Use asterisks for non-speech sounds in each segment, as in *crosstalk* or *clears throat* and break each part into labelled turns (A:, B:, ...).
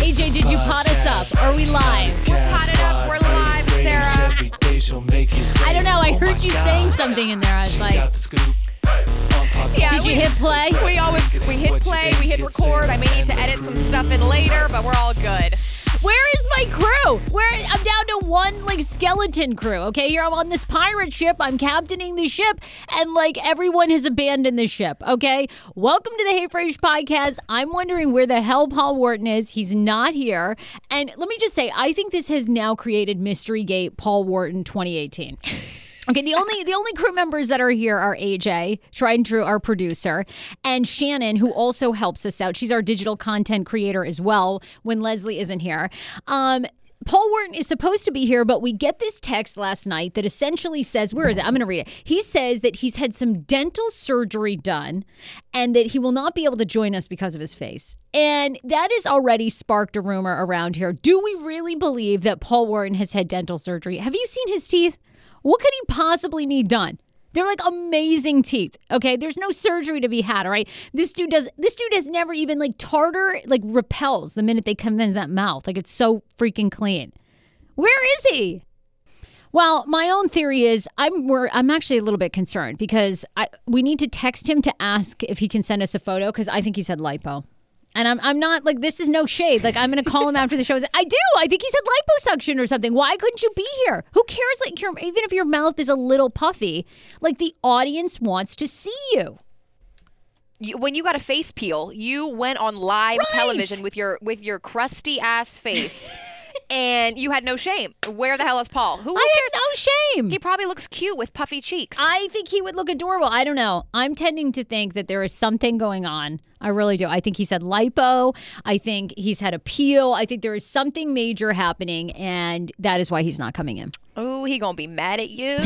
A: AJ, did you pot us up? Are we live?
B: We're potted up. We're live, Sarah.
A: I don't know. I heard you saying something in there. I was like,
B: Yeah,
A: did you
B: we-
A: hit play?
B: We always we hit play, we hit record. I may need to edit some stuff in later, but we're all good.
A: Where is my crew? Where I'm down to one like skeleton crew. Okay, here I'm on this pirate ship. I'm captaining the ship, and like everyone has abandoned the ship. Okay, welcome to the Hey Frage podcast. I'm wondering where the hell Paul Wharton is. He's not here. And let me just say, I think this has now created Mystery Gate Paul Wharton 2018. *laughs* Okay, the only the only crew members that are here are AJ, tried and true, our producer, and Shannon, who also helps us out. She's our digital content creator as well when Leslie isn't here. Um, Paul Wharton is supposed to be here, but we get this text last night that essentially says, Where is it? I'm going to read it. He says that he's had some dental surgery done and that he will not be able to join us because of his face. And that has already sparked a rumor around here. Do we really believe that Paul Wharton has had dental surgery? Have you seen his teeth? What could he possibly need done? They're like amazing teeth. Okay, there's no surgery to be had. All right, this dude does. This dude has never even like tartar like repels the minute they come in that mouth. Like it's so freaking clean. Where is he? Well, my own theory is I'm we're, I'm actually a little bit concerned because I we need to text him to ask if he can send us a photo because I think he's had lipo. And I'm, I'm not like this is no shade. Like I'm gonna call him after the show. I do. I think he said liposuction or something. Why couldn't you be here? Who cares? Like your, even if your mouth is a little puffy, like the audience wants to see you.
B: You, when you got a face peel, you went on live
A: Right.
B: television with your with your crusty ass face, *laughs* and you had no shame. Where the hell is Paul? Who
A: I
B: cares?
A: have no shame.
B: He probably looks cute with puffy cheeks.
A: I think he would look adorable. I don't know. I'm tending to think that there is something going on. I really do. I think he said lipo. I think he's had a peel. I think there is something major happening, and that is why he's not coming in.
B: oh, he gonna be mad at *laughs* you.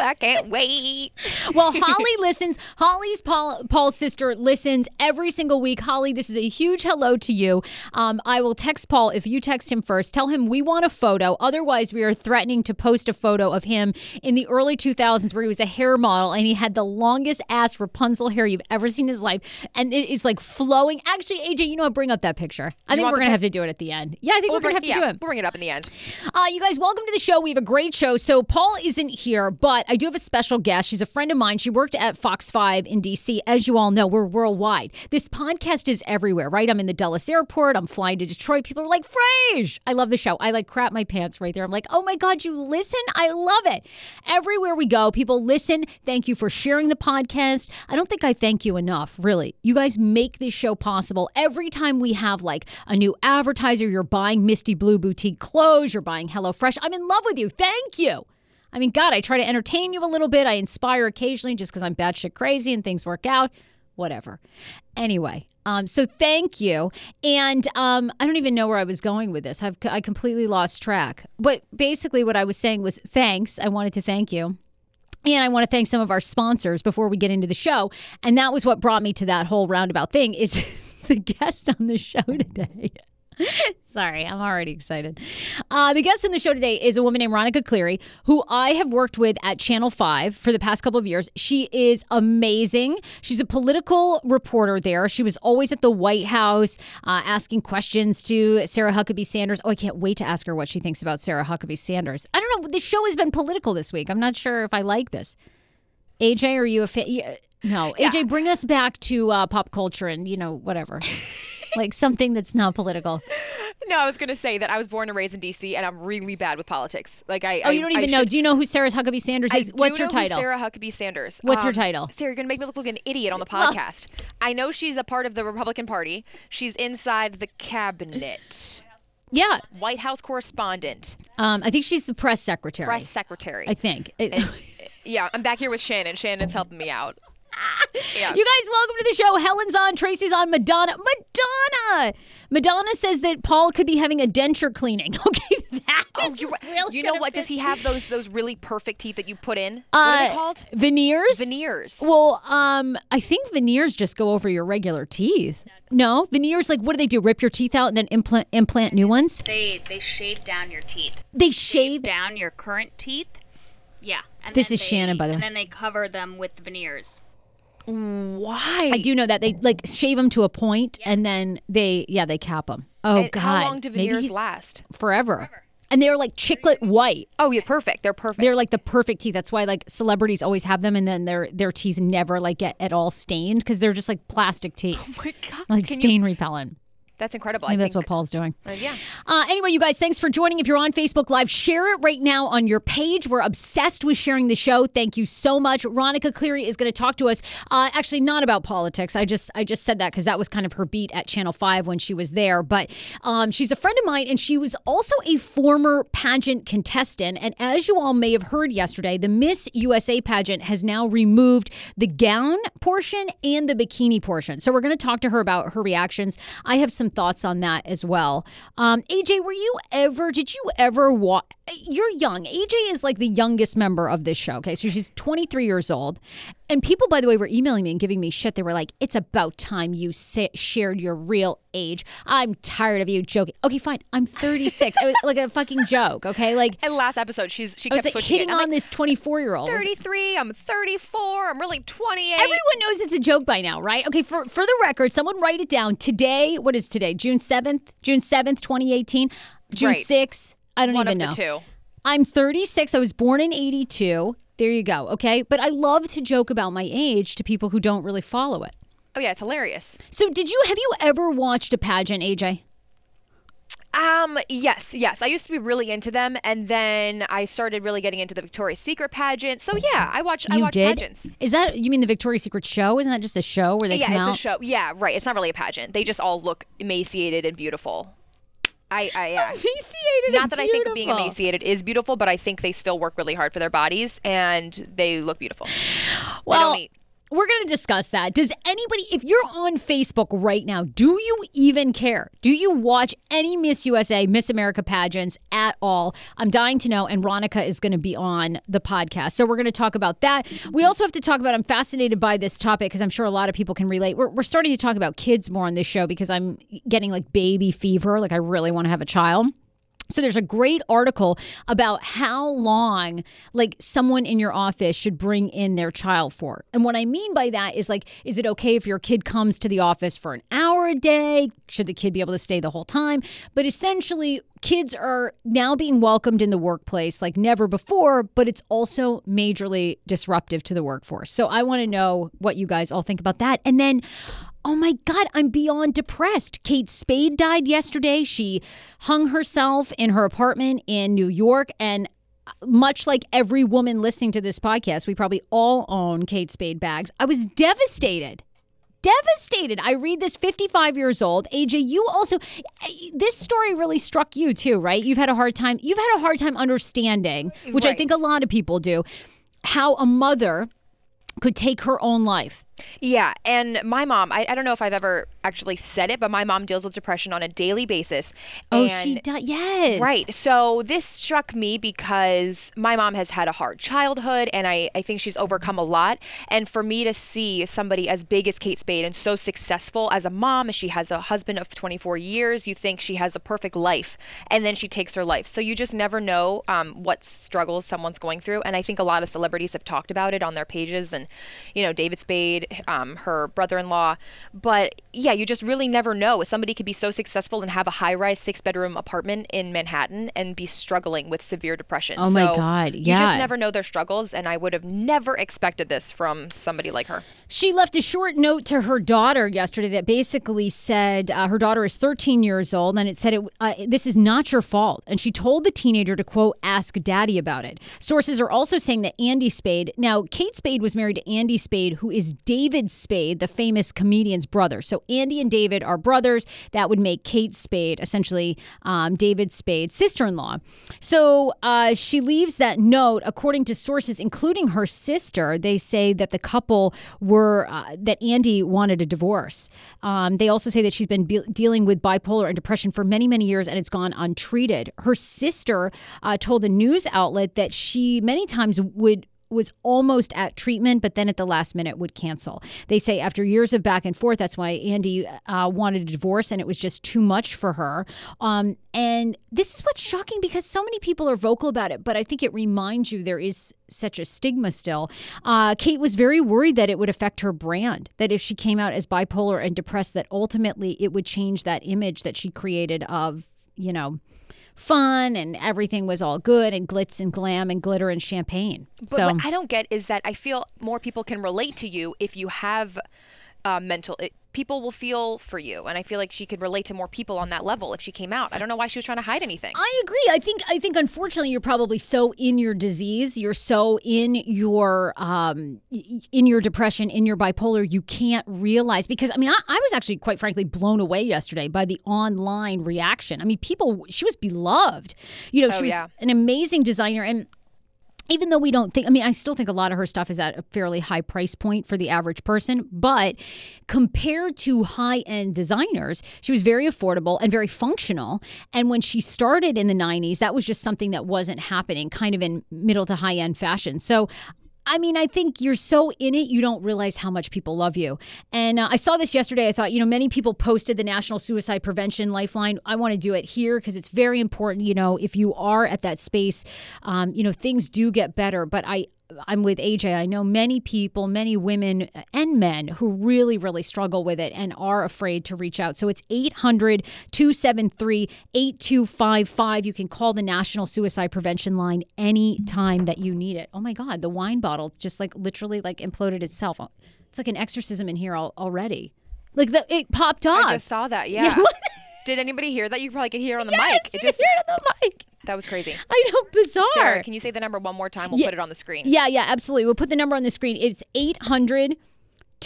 B: I can't wait.
A: Well, *laughs* Holly listens. Holly's Paul, Paul's sister listens every single week. Holly, this is a huge hello to you. Um, I will text Paul if you text him first. Tell him we want a photo. Otherwise, we are threatening to post a photo of him in the early 2000s where he was a hair model and he had the longest ass Rapunzel hair you've ever seen in his life. And it is like flowing. Actually, AJ, you know what? Bring up that picture. I think we're going to have to do it at the end. Yeah, I think
B: We'll
A: we're going to have to
B: yeah,
A: do it.
B: We'll bring it up in the end.
A: Uh, you guys, welcome to the show. We have a great show. So Paul isn't here, but I do have a special guest. She's a friend of mine. She worked at Fox 5 in DC. As you all know, we're worldwide. This podcast is everywhere, right? I'm in the Dulles airport. I'm flying to Detroit. People are like, Frage. I love the show. I like crap my pants right there. I'm like, oh my God, you listen? I love it. Everywhere we go, people listen. Thank you for sharing the podcast. I don't think I thank you enough, really. You guys make this show possible. Every time we have like a new advertiser, you're buying Misty Blue Boutique clothes, you're buying HelloFresh. I'm in love with you. Thank you. I mean, God, I try to entertain you a little bit. I inspire occasionally just because I'm batshit crazy and things work out. Whatever. Anyway, um, so thank you. And um, I don't even know where I was going with this. I've I completely lost track. But basically, what I was saying was thanks. I wanted to thank you. And I want to thank some of our sponsors before we get into the show. And that was what brought me to that whole roundabout thing is *laughs* the guest on the show today. *laughs* Sorry, I'm already excited. Uh, the guest in the show today is a woman named Ronica Cleary, who I have worked with at Channel 5 for the past couple of years. She is amazing. She's a political reporter there. She was always at the White House uh, asking questions to Sarah Huckabee Sanders. Oh, I can't wait to ask her what she thinks about Sarah Huckabee Sanders. I don't know. The show has been political this week. I'm not sure if I like this. AJ, are you a fan? No, AJ, bring us back to uh, pop culture and, you know, whatever. *laughs* like something that's not political.
B: No, I was going to say that I was born and raised in D.C. and I'm really bad with politics. Like I.
A: Oh, you don't even
B: I
A: know.
B: should-
A: Do you know who Sarah Huckabee Sanders
B: I
A: is?
B: do
A: What's her
B: who
A: title?
B: Sarah Huckabee Sanders.
A: What's her
B: Um,
A: title?
B: Sarah, you're gonna make me look like an idiot on the podcast. I know she's a part of the Republican Party. She's inside the cabinet.
A: yeah.
B: White House correspondent,
A: Um, I think she's the press secretary.
B: press secretary.
A: I think. It- *laughs*
B: yeah, I'm back here with Shannon. Shannon's helping me out. *laughs* Yeah.
A: You guys, welcome to the show. Helen's on, Tracy's on, Madonna. Madonna! Madonna says that Paul could be having a denture cleaning. *laughs* Okay, that
B: Oh,
A: is
B: you're
A: really
B: you know
A: gonna
B: what? Does he have those those really perfect teeth that you put in? what are
A: Uh,
B: they called?
A: Veneers?
B: Veneers.
A: Well, um, I think veneers just go over your regular teeth. No, veneers like what do they do? Rip your teeth out and then implant implant new ones?
C: They they shave down your teeth.
A: They shave.
C: Down your current teeth. Yeah. And
A: This
C: then
A: is Shannon, by the
C: And
A: way.
C: then they cover them with veneers.
B: Why?
A: I do know that they like shave them to a point and then they yeah they cap them. Oh
B: And
A: God!
B: How long do
A: Maybe
B: veneers
A: he's-
B: last?
A: Forever. And they're like chiclet white.
B: Oh, yeah, perfect. They're perfect.
A: They're like the perfect teeth. That's why like celebrities always have them, and then their their teeth never like get at all stained because they're just like plastic teeth,
B: oh my God.
A: like
B: Can you-
A: stain repellent.
B: That's incredible.
A: Maybe that's what Paul's doing.
B: uh, yeah.
A: Uh, anyway, you guys, thanks for joining. If you're on Facebook Live, share it right now on your page. We're obsessed with sharing the show. Thank you so much. Ronica Cleary is going to talk to us. Uh, actually, not about politics. I just I just said that because that was kind of her beat at Channel Five when she was there. But um, she's a friend of mine, and she was also a former pageant contestant. And as you all may have heard yesterday, the Miss USA pageant has now removed the gown portion and the bikini portion. So we're going to talk to her about her reactions. I have some thoughts on that as well. Um, AJ, were you ever? Did you ever watch? You're young. AJ is like the youngest member of this show. Okay, so she's 23 years old, and people, by the way, were emailing me and giving me shit. They were like, "It's about time you sa- shared your real age. I'm tired of you joking." Okay, fine. I'm 36. it was like a fucking joke. Okay, like *laughs*
B: And last episode, she's she kept
A: was like hitting
B: it.
A: On
B: like,
A: this 24 year old.
B: 33. I'm 34. I'm really 28.
A: Everyone knows it's a joke by now, right? Okay, for for the record, someone write it down. Today, what is today? June 7th? June 7th, 2018. June
B: Right.
A: 6th. I don't
B: One
A: even
B: of
A: know.
B: the two.
A: I'm 36. I was born in 82. There you go. Okay. But I love to joke about my age to people who don't really follow it.
B: Oh yeah, it's hilarious.
A: So, did you have you ever watched a pageant, AJ?
B: Um, yes, yes. I used to be really into them, and then I started really getting into the Victoria's Secret pageant. So yeah, I watch. I
A: you
B: watch
A: did.
B: pageants.
A: Is that you mean the Victoria's Secret show? Isn't that just a show where they
B: Yeah, it's
A: out?
B: a show. Yeah, right. It's not really a pageant. They just all look emaciated and beautiful. I, I yeah.
A: Emaciated.
B: Not that I think being emaciated is beautiful, but I think they still work really hard for their bodies and they look beautiful.
A: Well,
B: they don't eat.
A: We're going to discuss that. Does anybody, if you're on Facebook right now, do you even care? Do you watch any Miss USA, Miss America pageants at all? I'm dying to know. And Ronica is going to be on the podcast. So we're going to talk about that. We also have to talk about, I'm fascinated by this topic because I'm sure a lot of people can relate. We're, we're starting to talk about kids more on this show because I'm getting like baby fever. Like I really want to have a child. So there's a great article about how long like someone in your office should bring in their child for. And what I mean by that is like is it okay if your kid comes to the office for an hour a day? Should the kid be able to stay the whole time? But essentially kids are now being welcomed in the workplace like never before, but it's also majorly disruptive to the workforce. So I want to know what you guys all think about that. And then Oh my God, I'm beyond depressed. Kate Spade died yesterday. She hung herself in her apartment in New York. And uh, much like every woman listening to this podcast, we probably all own Kate Spade bags. I was devastated. Devastated. I read this 55 years old. AJ, you also, this story really struck you too, right? You've had a hard time, you've had a hard time understanding, which I think a lot of people do, how a mother could take her own life.
B: Yeah, and my mom, I, I don't know if I've ever actually said it, but my mom deals with depression on a daily basis.
A: Oh,
B: and
A: she does. Yes.
B: Right. So this struck me because my mom has had a hard childhood and I, I think she's overcome a lot. And for me to see somebody as big as Kate Spade and so successful as a mom, she has a husband of 24 years, you think she has a perfect life. And then she takes her life. So you just never know um, what struggles someone's going through. And I think a lot of celebrities have talked about it on their pages and, you know, David Spade, um, her brother in law. But yeah, you just really never know. If somebody could be so successful and have a high rise six bedroom apartment in Manhattan and be struggling with severe depression.
A: Oh my
B: So
A: God,
B: You just never know their struggles. And I would have never expected this from somebody like her.
A: She left a short note to her daughter yesterday that basically said uh, her daughter is 13 years old, and it said, it, uh, This is not your fault. And she told the teenager to, quote, ask daddy about it. Sources are also saying that Andy Spade, now, Kate Spade was married to Andy Spade, who is David Spade, the famous comedian's brother. So Andy and David are brothers. That would make Kate Spade essentially um, David Spade's sister in law. So uh, she leaves that note, according to sources, including her sister. They say that the couple were, uh, that Andy wanted a divorce. Um, they also say that she's been be- dealing with bipolar and depression for many, many years and it's gone untreated. Her sister uh, told a news outlet that she many times would was almost at treatment, but then at the last minute would cancel. They say after years of back and forth, that's why Andy uh, wanted a divorce and it was just too much for her. Um, and this is what's shocking because so many people are vocal about it, but I think it reminds you there is such a stigma still. Uh, Kate was very worried that it would affect her brand, that if she came out as bipolar and depressed, that ultimately it would change that image that she created of, you know, fun and everything was all good and glitz and glam and glitter and champagne.
B: But
A: so
B: what I don't get is that I feel more people can relate to you if you have uh, mental. People will feel for you, and I feel like she could relate to more people on that level if she came out. I don't know why she was trying to hide anything.
A: I agree. I think I think unfortunately you're probably so in your disease, you're so in your um in your depression, in your bipolar, you can't realize because I mean I, I was actually quite frankly blown away yesterday by the online reaction. I mean people she was beloved. You know,
B: Oh,
A: she was
B: yeah.
A: an amazing designer and even though we don't think, I mean, I still think a lot of her stuff is at a fairly high price point for the average person, but compared to high end designers, she was very affordable and very functional. And when she started in the 90s, that was just something that wasn't happening kind of in middle to high end fashion. So, I mean, I think you're so in it, you don't realize how much people love you. And uh, I saw this yesterday. I thought, you know, many people posted the National Suicide Prevention Lifeline. I want to do it here because it's very important. You know, if you are at that space, um, you know, things do get better. But I, I'm with AJ. I know many people, many women uh, and men who really, really struggle with it and are afraid to reach out. So it's 800 273 8255. You can call the National Suicide Prevention Line anytime that you need it. Oh my God, the wine bottle just like literally like imploded itself. It's like an exorcism in here al- already. Like the, it popped off.
B: I just saw that. *laughs* Yeah. Did anybody hear that? You probably could hear it on the
A: Yes,
B: mic.
A: you
B: It just
A: hear it on the mic.
B: That was crazy. *laughs*
A: I know, bizarre.
B: Sarah, can you say the number one more time? We'll
A: Yeah.
B: put it on the screen.
A: Yeah, yeah, absolutely. We'll put the number on the screen. It's 800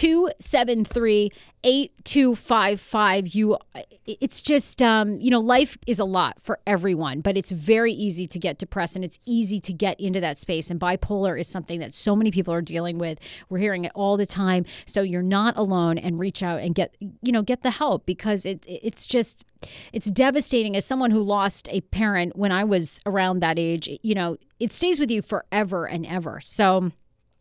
A: 273 8255. You it's just um, you know, life is a lot for everyone, but it's very easy to get depressed and it's easy to get into that space and bipolar is something that so many people are dealing with. We're hearing it all the time. So you're not alone and reach out and get you know, get the help because it it's just it's devastating as someone who lost a parent when I was around that age, you know, it stays with you forever and ever. So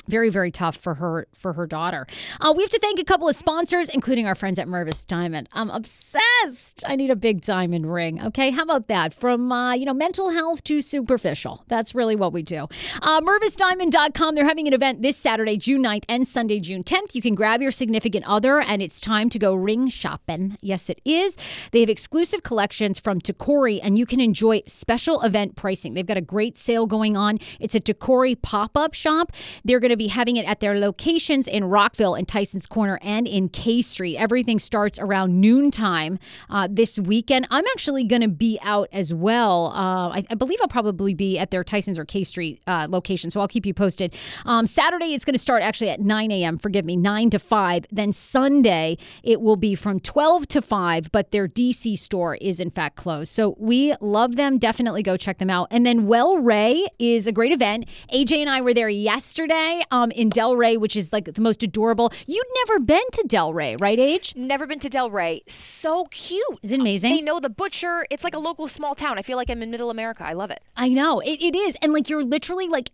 A: very very tough for her for her daughter. Uh, we have to thank a couple of sponsors including our friends at mervis diamond. I'm obsessed. I need a big diamond ring. Okay how about that? From uh, you know mental health to superficial. That's really what we do. Uh, mervisdiamond.com they're having an event this saturday june 9th and sunday june 10th you can grab your significant other and it's time to go ring shopping. Yes it is. They have exclusive collections from Tacori and you can enjoy special event pricing. They've got a great sale going on. It's a Tacori pop-up shop. They're going to be having it at their locations in Rockville and Tyson's Corner and in K Street. Everything starts around noontime uh, this weekend. I'm actually going to be out as well. Uh, I, I, believe I'll probably be at their Tyson's or K Street uh, location, so I'll keep you posted. Um, Saturday, it's going to start actually at 9 a.m., forgive me, 9 to 5. Then Sunday, it will be from 12 to 5, but their DC store is in fact closed. So we love them. Definitely go check them out. And then Well Ray is a great event. AJ and I were there yesterday um, in Delray, which is like the most adorable. You'd never been to Delray, right, Age?
B: Never been to Delray. So cute.
A: Is it amazing?
B: They know the butcher. It's like a local small town. I feel like I'm in middle America. I love it.
A: I know. It, it is. And like you're literally like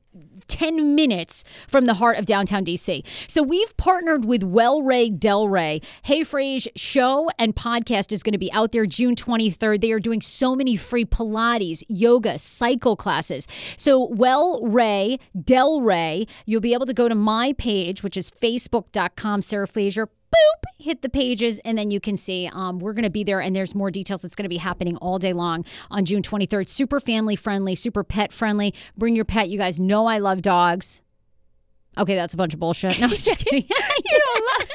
A: 10 minutes from the heart of downtown DC. So we've partnered with Well Ray Delray. Hey Frage show and podcast is going to be out there June 23rd. They are doing so many free Pilates, yoga, cycle classes. So Well Ray Delray, you'll be able to go to my page, which is facebook.com, Sarah Fraser boop, hit the pages, and then you can see um, we're going to be there. And there's more details. It's going to be happening all day long on June 23rd. Super family friendly, super pet friendly. Bring your pet. You guys know I love dogs. Okay, that's a bunch of bullshit. No, I'm just kidding. *laughs*
B: you don't love.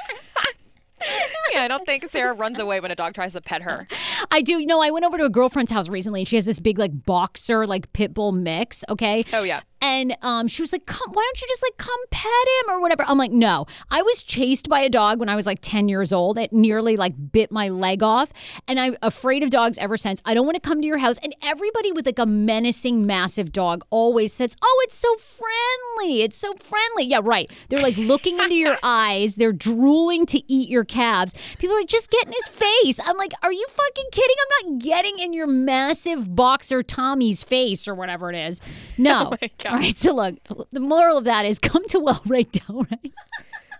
B: *laughs* yeah, I don't think Sarah runs away when a dog tries to pet her.
A: I do. You know, I went over to a girlfriend's house recently and she has this big, like, boxer, like, pit bull mix. Okay.
B: Oh, yeah.
A: And um, she was like, come, why don't you just like come pet him or whatever? I'm like, no. I was chased by a dog when I was like 10 years old. It nearly like bit my leg off. And I'm afraid of dogs ever since. I don't want to come to your house. And everybody with like a menacing, massive dog always says, oh, it's so friendly. It's so friendly. Yeah, right. They're like looking into your *laughs* eyes. They're drooling to eat your calves. People are like, just get in his face. I'm like, are you fucking kidding? I'm not getting in your massive boxer Tommy's face or whatever it is. No. *laughs*
B: Oh
A: All right, so look, the moral of that is come to Well Right Ray Delray.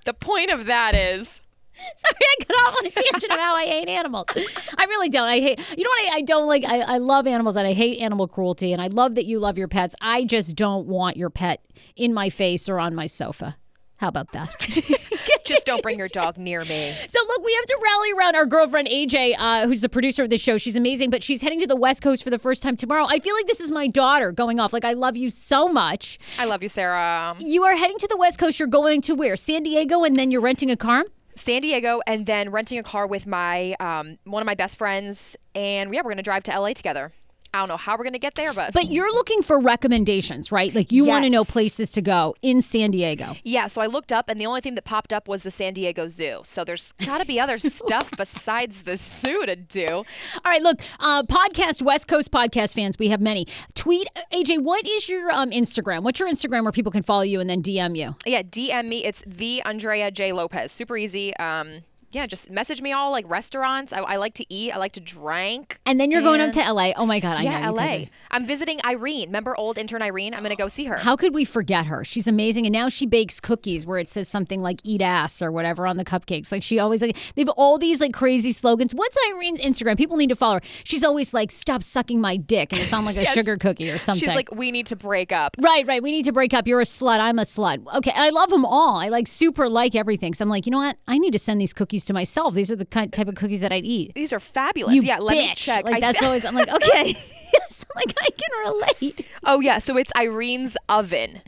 B: The point of that is. *laughs*
A: Sorry, I got off on a tangent of how I hate animals. I really don't. I hate. You know what? I, I don't like. I, I love animals and I hate animal cruelty. And I love that you love your pets. I just don't want your pet in my face or on my sofa. How about that? *laughs*
B: Just don't bring your dog near me.
A: So look, we have to rally around our girlfriend AJ, uh, who's the producer of the show. She's amazing, but she's heading to the West Coast for the first time tomorrow. I feel like this is my daughter going off. Like I love you so much.
B: I love you, Sarah.
A: You are heading to the West Coast. You're going to where? San Diego, and then you're renting a car.
B: San Diego, and then renting a car with my um, one of my best friends, and yeah, we're gonna drive to LA together. I don't know how we're gonna get there, but
A: But you're looking for recommendations, right? Like you want to know places to go in San Diego.
B: yeah. So I looked up, and the only thing that popped up was the San Diego Zoo. So there's got to be other *laughs* stuff besides the zoo to do.
A: All right, look, uh, podcast West Coast podcast fans, we have many. Tweet AJ, what is your um, Instagram? What's your Instagram where people can follow you and then DM you?
B: Yeah, DM me. It's the Andrea J Lopez. Super easy. Um, yeah, just message me all like restaurants. I, I like to eat. I like to drink.
A: And then you're going up to LA. Oh my God, I
B: yeah,
A: know
B: LA.
A: Are...
B: I'm visiting Irene. Remember old intern Irene? I'm gonna go see her.
A: How could we forget her? She's amazing, and now she bakes cookies where it says something like "eat ass" or whatever on the cupcakes. Like she always like they've all these like crazy slogans. What's Irene's Instagram? People need to follow her. She's always like "stop sucking my dick" and it's on like a *laughs*
B: Yes.
A: sugar cookie or something.
B: She's like, we need to break up.
A: Right, right. We need to break up. You're a slut. I'm a slut. Okay, I love them all. I like super like everything. So I'm like, you know what? I need to send these cookies to myself. These are the kind type of cookies that I'd eat.
B: These are fabulous.
A: You
B: yeah, let me check.
A: Like
B: I-
A: that's *laughs* always. I'm like, okay. *laughs* yes, I'm like I can relate.
B: oh yeah, so it's Irene's oven.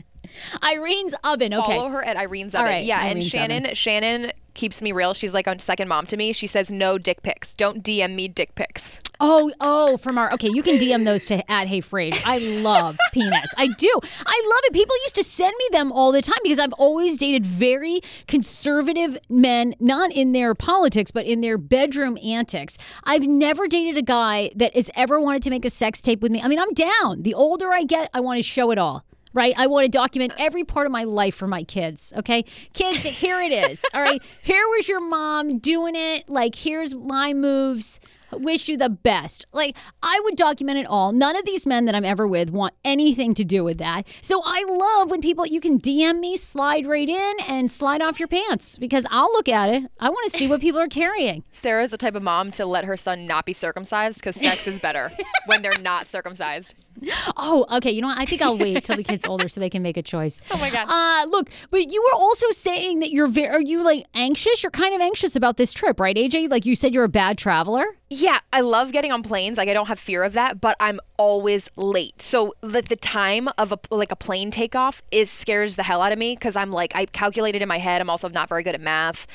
A: Irene's oven. Okay.
B: Follow her at Irene's oven.
A: right,
B: yeah, and
A: Irene's
B: Shannon, Shannon keeps me real. She's like a second mom to me. She says no dick pics. Don't DM me dick pics.
A: Oh, oh, from our okay. You can DM those to at Hey Frage. I love *laughs* penis. I do. I love it. People used to send me them all the time because I've always dated very conservative men, not in their politics, but in their bedroom antics. I've never dated a guy that has ever wanted to make a sex tape with me. I mean, I'm down. The older I get, I want to show it all. Right? I want to document every part of my life for my kids. Okay. Kids, here it is. *laughs* All right. Here was your mom doing it. Like, here's my moves. wish you the best. Like, I would document it all. None of these men that I'm ever with want anything to do with that. So I love when people, you can DM me, slide right in, and slide off your pants because I'll look at it. I want to see what people are carrying. *laughs*
B: Sarah's the type of mom to let her son not be circumcised because sex is better *laughs* when they're not circumcised. *laughs*
A: Oh, okay. You know what? I think I'll wait till the kid's older so they can make a choice. *laughs*
B: Oh my God.
A: Uh, look, but you were also saying that you're very, are you like anxious? You're kind of anxious about this trip, right, AJ? Like you said, you're a bad traveler.
B: Yeah, I love getting on planes. Like I don't have fear of that, but I'm always late. So the, the time of a like a plane takeoff is scares the hell out of me because I'm like I calculated in my head. I'm also not very good at math,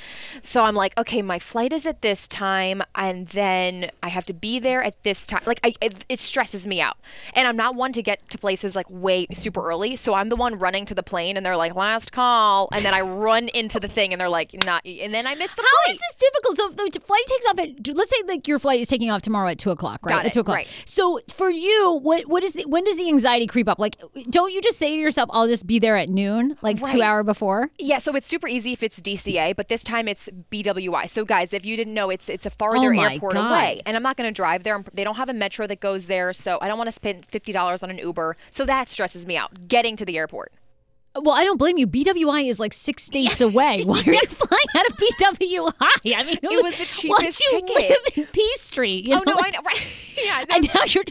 B: so I'm like, okay, my flight is at this time, and then I have to be there at this time. Like I, it, it stresses me out, and I'm not one to get to places like way super early. So I'm the one running to the plane, and they're like, last call, and then I run into the thing, and they're like, not, and then I miss the
A: How
B: flight.
A: is this difficult? So if the flight takes off at, let's say like your flight is taking off tomorrow at two o'clock, right?
B: Got
A: at two o'clock.
B: right.
A: So for you, what what is the when does the anxiety creep up? Like, don't you just say to yourself, "I'll just be there at noon," like two hour before?
B: Yeah, so it's super easy if it's DCA, but this time it's BWI. So guys, if you didn't know, it's it's a farther
A: Oh
B: airport
A: God.
B: away, and I'm not going to drive there. They don't have a metro that goes there, so I don't want to spend fifty dollars on an Uber. So that stresses me out. Getting to the airport.
A: Well, I don't blame you. BWI is like six states away. *laughs* Why are you flying out of BWI? I mean,
B: It was the cheapest why
A: you
B: ticket.
A: live in Peace Street? You
B: Oh no,
A: like-
B: I know. Right? *laughs* yeah,
A: And now you're.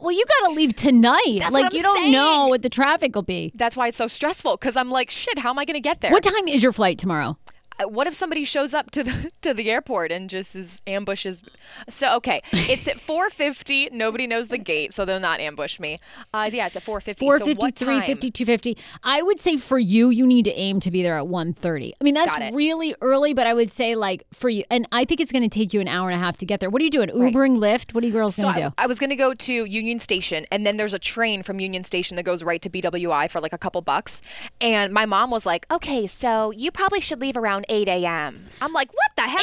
A: Well, you got to leave tonight.
B: That's
A: like you don't
B: saying.
A: know what the traffic will be.
B: that's why it's so stressful. Because I'm like, shit. How am I going to get there?
A: What time is your flight tomorrow?
B: Uh, what if somebody shows up to the *laughs* to the airport and just is ambushes? So okay, it's at *laughs* 4:50. Nobody knows the gate, so they'll not ambush me. Uh, yeah, it's at 4:50. So what
A: 450,
B: time?
A: 350, 250. I would say for you, you need to aim to be there at 1.30. I mean, that's really early, but I would say like for you, and I think it's going to take you an hour and a half to get there. What are you doing? Ubering, Lyft? What are you girls
B: So
A: going to do?
B: I was going to go to Union Station, and then there's a train from Union Station that goes right to BWI for like a couple bucks. And my mom was like, "Okay, so you probably should leave around 8 a.m." I'm like, "What the hell?"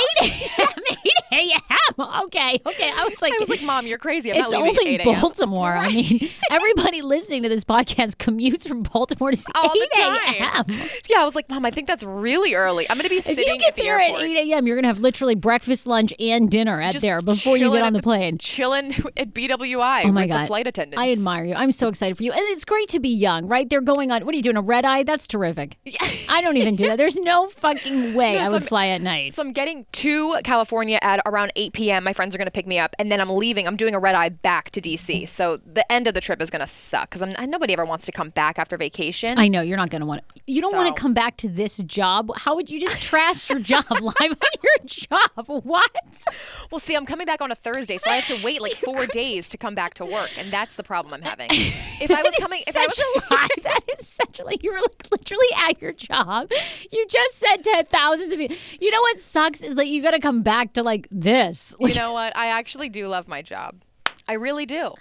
A: 8 a.m. *laughs* Okay, okay. I was like,
B: I was like, "Mom, you're crazy. I'm
A: it's
B: not
A: only
B: 8 a.m."
A: Baltimore. I mean, *laughs* everybody listening to this podcast commutes from Baltimore to
B: All
A: 8 a.m.
B: Yeah, I was like, "Mom, I think that's really early. I'm going to be
A: If you get
B: at the
A: there
B: airport."
A: at 8 a.m., you're going to have literally breakfast, lunch, and dinner at
B: just
A: there before you get on the, plane.
B: chilling *laughs* at BWI
A: Oh my
B: with
A: god,
B: the flight attendants.
A: I admire you. I'm so excited for you, and it's great to be young, right? They're going on. What are you doing? A red eye? That's terrific. I don't even do that. There's no fucking way
B: No,
A: I
B: so
A: would
B: I'm-
A: fly at night.
B: So I'm getting to California at around 8 p.m. My friends are going to pick me up, and then I'm leaving. I'm doing a red eye back to DC. So the end of the trip is going to suck because nobody ever wants to come back after vacation.
A: I know you're not going to want. You don't want to come back to this job. How would you just trash your job *laughs* live on your job? What?
B: well, see, I'm coming back on a Thursday, so I have to wait like *laughs* four days to come back to work, and that's the problem I'm having. *laughs* If I was coming, if I was
A: a lie. That is such a lie. You were like literally at your job. You just said to thousands of people. You know what sucks is that you got to come back to like this.
B: you know what? I actually do love my job. I really do.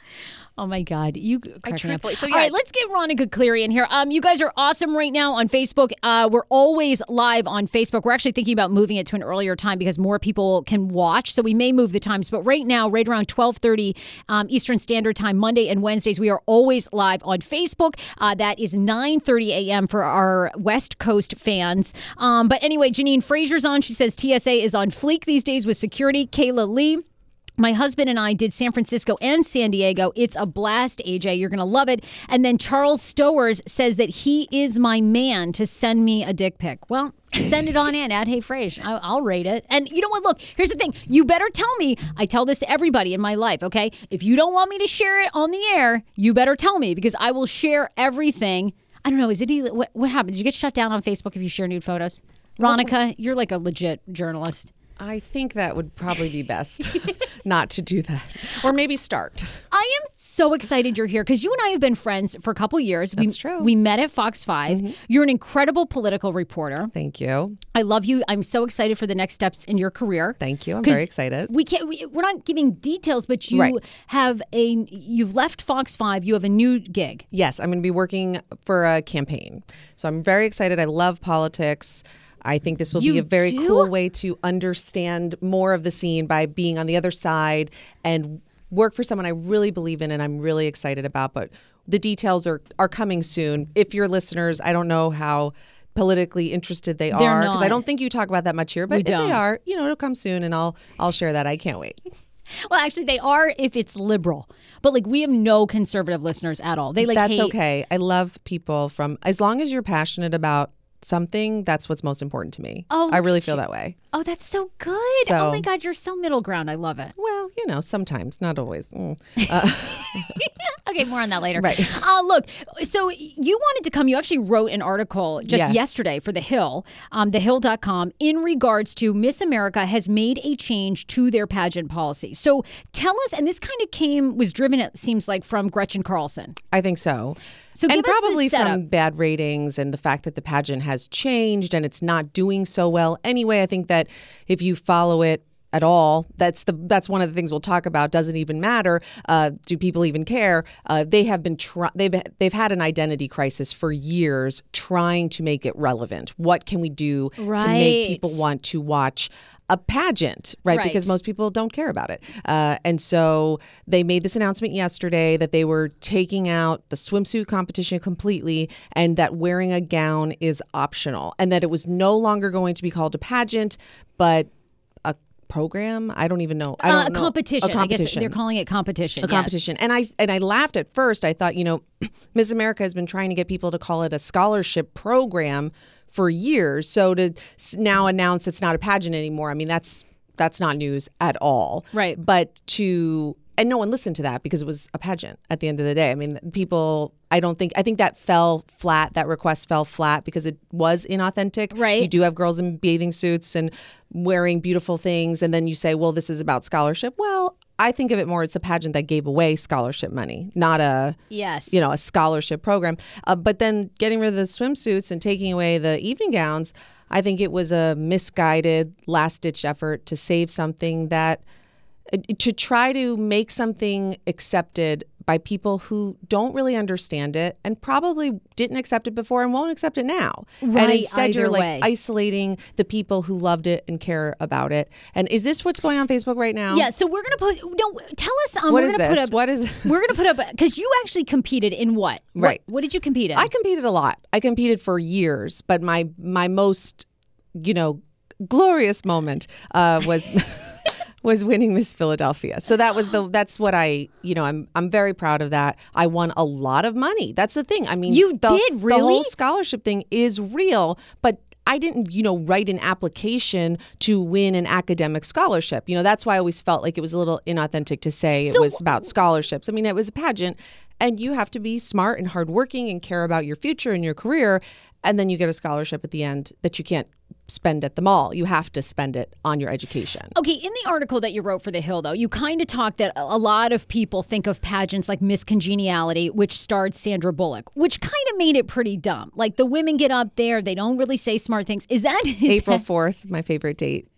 A: Oh my God, you up.
B: truthfully- so
A: All right, let's get Ronica Cleary in here. Um, you guys are awesome right now on Facebook. Uh, we're always live on Facebook. We're actually thinking about moving it to an earlier time because more people can watch. So we may move the times, but right now, right around twelve thirty um, Eastern Standard Time, Monday and Wednesdays, we are always live on Facebook. Uh, that is nine thirty a.m. for our West Coast fans. Um, but anyway, Janine Frazier's on. She says TSA is on fleek these days with security. Kayla Lee. My husband and I did San Francisco and San Diego. It's a blast, AJ. You're going to love it. And then Charles Stowers says that he is my man to send me a dick pic. Well, send it on in at Hey Frage. I'll rate it. And you know what? Look, here's the thing. You better tell me. I tell this to everybody in my life, okay? If you don't want me to share it on the air, you better tell me because I will share everything. I don't know. Is it what, what happens? You get shut down on Facebook if you share nude photos? Ronica, you're like a legit journalist.
D: I think that would probably be best *laughs* *laughs* not to do that. Or maybe start.
A: I am so excited you're here because you and I have been friends for a couple years.
D: That's
A: we,
D: true. Mm-hmm.
A: We met at Fox 5. You're an incredible political reporter.
D: Thank you.
A: I love you. I'm so excited for the next steps in your career.
D: Thank you. I'm very excited.
A: We can't. We, we're not giving details, but you
D: Right.
A: have a. You've left Fox Five. You have a new gig.
D: Yes, I'm going to be working for a campaign. So I'm very excited. I love politics. I think this will
A: You
D: be a very
A: do?
D: cool way to understand more of the scene by being on the other side and work for someone I really believe in and I'm really excited about. But the details are, are coming soon. If your listeners, I don't know how politically interested they
A: They're
D: are because I don't think you talk about that much here but
A: We
D: if
A: don't.
D: they are you know it'll come soon and I'll I'll share that I can't wait *laughs*
A: Well, actually, they are if it's liberal, but like we have no conservative listeners at all. They like
D: That's
A: hate-
D: okay. I love people from as long as you're passionate about something. That's what's most important to me.
A: Oh,
D: I really feel that way.
A: Oh, that's so good. oh my God, you're so middle ground. I love it.
D: Well, you know, sometimes, not always. Mm. *laughs* *laughs*
A: Okay, more on that later.
D: Right.
A: Uh, look, so you wanted to come. You actually wrote an article just
D: Yes.
A: yesterday for The Hill, um, thehill.com, in regards to Miss America has made a change to their pageant policy. So tell us, and this kind of came, was driven, it seems like, from Gretchen Carlson.
D: I think so.
A: So
D: and
A: give us the
D: probably from bad ratings and the fact that the pageant has changed and it's not doing so well. Anyway, I think that if you follow it at all, that's the that's one of the things we'll talk about. Doesn't even matter. Uh, do people even care? Uh, they have been try- they've they've had an identity crisis for years, trying to make it relevant. What can we do to make people want to watch? A pageant, right?
A: Right.
D: Because most people don't care about it. Uh, and so they made this announcement yesterday that they were taking out the swimsuit competition completely and that wearing a gown is optional and that it was no longer going to be called a pageant, but program. I don't even know. I
A: Uh,
D: don't
A: a
D: know.
A: competition.
D: A competition.
A: I guess they're calling it competition.
D: a competition. And I and I laughed at first. I thought, you know, *clears throat* Miss America has been trying to get people to call it a scholarship program for years. So to now announce it's not a pageant anymore, I mean, that's that's not news at all.
A: Right.
D: But to and no one listened to that because it was a pageant at the end of the day. I mean, people I don't think I think that fell flat. That request fell flat because it was inauthentic.
A: Right.
D: You do have girls in bathing suits and wearing beautiful things and then you say, "Well, this is about scholarship." Well, I think of it more it's a pageant that gave away scholarship money, not a
A: Yes.
D: you know, a scholarship program. Uh, but then getting rid of the swimsuits and taking away the evening gowns, I think it was a misguided last ditch effort to save something that uh, to try to make something accepted by people who don't really understand it and probably didn't accept it before and won't accept it now.
A: Right,
D: and instead you're like
A: way.
D: isolating the people who loved it and care about it. And is this what's going on Facebook right now?
A: Yeah, so we're gonna put no. Tell us. Um,
D: What
A: we're
D: is
A: gonna
D: this?
A: Put up,
D: What is- *laughs*
A: We're gonna put up because you actually competed in what? What-
D: Right.
A: What, did you compete in?
D: I competed a lot. I competed for years, but my my most, you know, glorious moment uh, was *laughs* was winning Miss Philadelphia. So that was the that's what I you know I'm I'm very proud of that. I won a lot of money. That's the thing. I mean,
A: You
D: the,
A: did,
D: The whole scholarship thing is real, but. I didn't, you know, write an application to win an academic scholarship. You know, that's why I always felt like it was a little inauthentic to say
A: So-
D: it was about scholarships. I mean, it was a pageant, and you have to be smart and hardworking and care about your future and your career, and then you get a scholarship at the end that you can't spend at the mall. You have to spend it on your education.
A: Okay, in the article that you wrote for The Hill, though, you kind of talked that a lot of people think of pageants like Miss Congeniality, which starred Sandra Bullock, which kind of made it pretty dumb. Like the women get up there, they don't really say smart things. Is that *laughs* is
D: April
A: that-
D: 4th, my favorite date.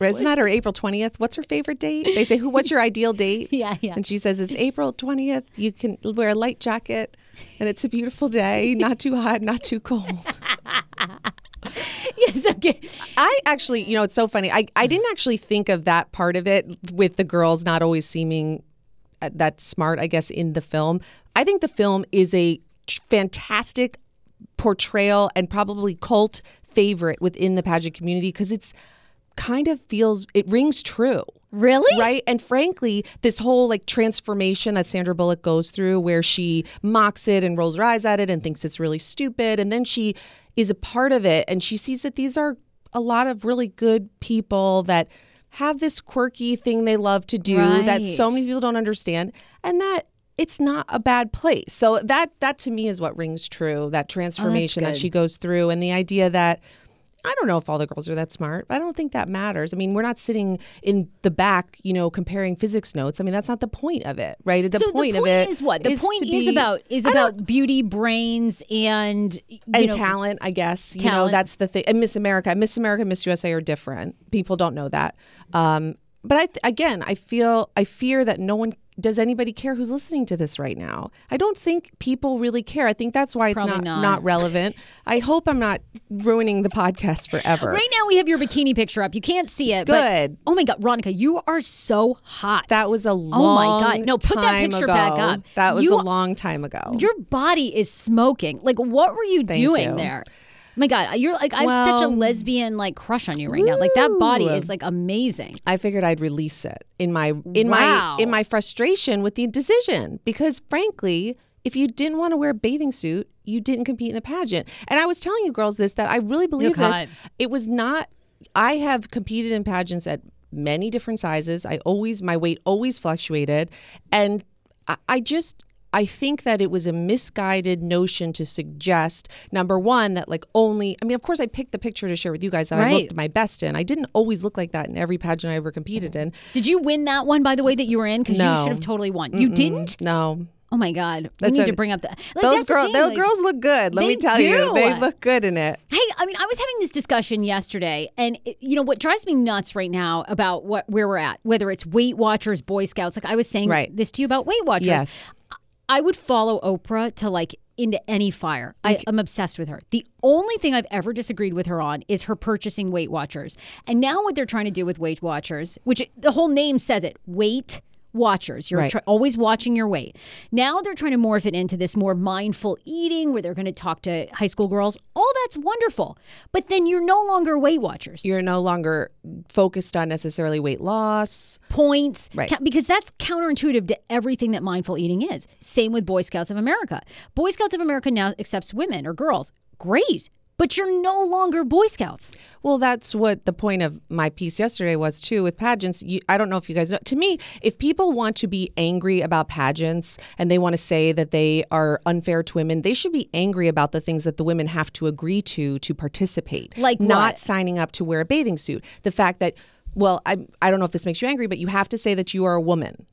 D: Isn't that her April 20th? What's her favorite date? They say, "Who? What's your ideal date?" *laughs*
A: Yeah, yeah.
D: And she says, "It's April 20th. You can wear a light jacket, and it's a beautiful day. Not too hot, not too cold." *laughs* *laughs*
A: yes, okay.
D: I actually, you know, it's so funny. I, I didn't actually think of that part of it with the girls not always seeming uh, that smart, I guess, in the film. I think the film is a fantastic portrayal and probably cult favorite within the pageant community because it's kind of feels, it rings true.
A: Really?
D: Right. And frankly, this whole like transformation that Sandra Bullock goes through, where she mocks it and rolls her eyes at it and thinks it's really stupid. And then she is a part of it and she sees that these are a lot of really good people that have this quirky thing they love to do that so many people don't understand. And that it's not a bad place. So that that to me is what rings true, that oh, transformation that she goes through and the idea that I don't know if all the girls are that smart. but I don't think that matters. I mean, we're not sitting in the back, you know, comparing physics notes. I mean, that's not the point of it, right? The
A: so
D: point
A: the
D: of it
A: is what? The point is
D: be-
A: about is about beauty, brains, and you
D: and
A: know,
D: talent, I guess. You know, that's the thing. And Miss America, Miss America, Miss USA are different. People don't know that. Um, but I, th- again, I feel, I fear that no one does anybody care who's listening to this right now. I don't think people really care. I think that's why it's
A: Probably
D: not,
A: not.
D: not relevant. I hope I'm not ruining the podcast forever.
A: Right now, we have your bikini picture up. You can't see it.
D: Good.
A: But, oh my God, Ronica, you are so hot.
D: That was a long
A: Oh my God. No, put that picture
D: ago.
A: back up.
D: That was
A: You-
D: a long time ago.
A: your body is smoking. Like, what were you
D: Thank
A: doing
D: you.
A: there? My God, you're like I have such a lesbian like crush on you right now. Like that body is like amazing.
D: I figured I'd release it in my in
A: Wow.
D: my in my frustration with the decision because frankly, if you didn't want to wear a bathing suit, you didn't compete in the pageant. And I was telling you girls this that I really oh, believe this.
A: hot.
D: It was not I have competed in pageants at many different sizes. I always my weight always fluctuated and I, I just I think that it was a misguided notion to suggest number one that like only I mean of course I picked the picture to share with you guys that I looked my best in. I didn't always look like that in every pageant I ever competed in.
A: Did you win that one by the way that you were in? Because you should have totally won. You didn't?
D: No.
A: Oh my God.
D: That's
A: we need
D: a-
A: to bring up that. Like,
D: those girls those
A: like-
D: girls look good. Let me tell you. They look good in it.
A: Hey, I mean, I was having this discussion yesterday, and it- you know what drives me nuts right now about what where we're at, whether it's Weight Watchers, Boy Scouts. Like I was saying
D: Right.
A: this to you about Weight Watchers.
D: Yes.
A: I would follow Oprah to like into any fire. I, I'm obsessed with her. The only thing I've ever disagreed with her on is her purchasing Weight Watchers. And now what they're trying to do with Weight Watchers, which the whole name says it, Weight Watchers. You're
D: Right.
A: tr- always watching your weight. Now they're trying to morph it into this more mindful eating where they're going to talk to high school girls. All that's wonderful. But then you're no longer Weight Watchers.
D: You're no longer focused on necessarily weight loss.
A: points
D: Right.
A: Ca- because that's counterintuitive to everything that mindful eating is same with boy scouts of america boy scouts of america now accepts women or girls great but you're no longer boy scouts
D: Well, that's what the point of my piece yesterday was too with pageants. You, I don't know if you guys know. To me, if people want to be angry about pageants and they want to say that they are unfair to women, they should be angry about the things that the women have to agree to to participate.
A: Like
D: not
A: what?
D: signing up to wear a bathing suit. The fact that well, I I don't know if this makes you angry, but you have to say that you are a woman.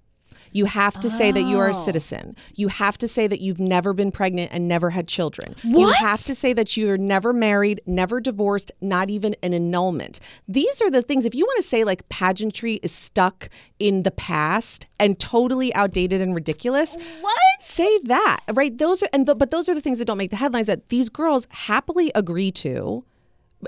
D: You have to say that you
A: Oh.
D: are a oh. citizen. You have to say that you've never been pregnant and never had children.
A: What?
D: You have to say that you're never married, never divorced, not even an annulment. These are the things, if you want to say like pageantry is stuck in the past and totally outdated and ridiculous,
A: what
D: say that, right? Those are, and the, but those are the things that don't make the headlines that these girls happily agree to,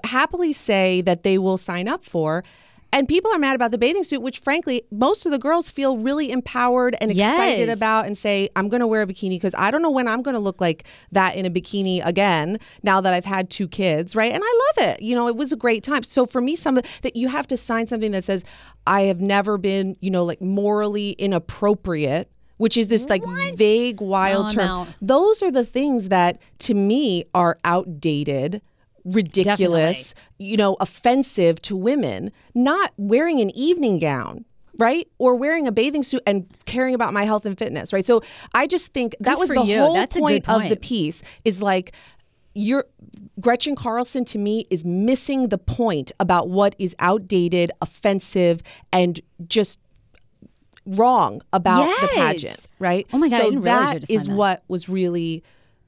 D: happily say that they will sign up for. And people are mad about the bathing suit, which frankly, most of the girls feel really empowered and excited
A: Yes.
D: about and say, I'm going to wear a bikini because I don't know when I'm going to look like that in a bikini again now that I've had two kids, right? And I love it. You know, it was a great time. So for me, some that you have to sign something that says, I have never been, you know, like morally inappropriate. Which is this like vague, wild
A: I'm
D: term. Those are the things that to me are outdated, ridiculous, you know, offensive to women. Not wearing an evening gown, right? Or wearing a bathing suit and caring about my health and fitness, right? So I just think that
A: Good
D: was the
A: you.
D: whole point, of the piece is like you're Gretchen Carlson to me is missing the point about what is outdated, offensive, and just wrong about the pageant, right?
A: Oh my God,
D: So that
A: had to sign
D: is
A: that.
D: what was really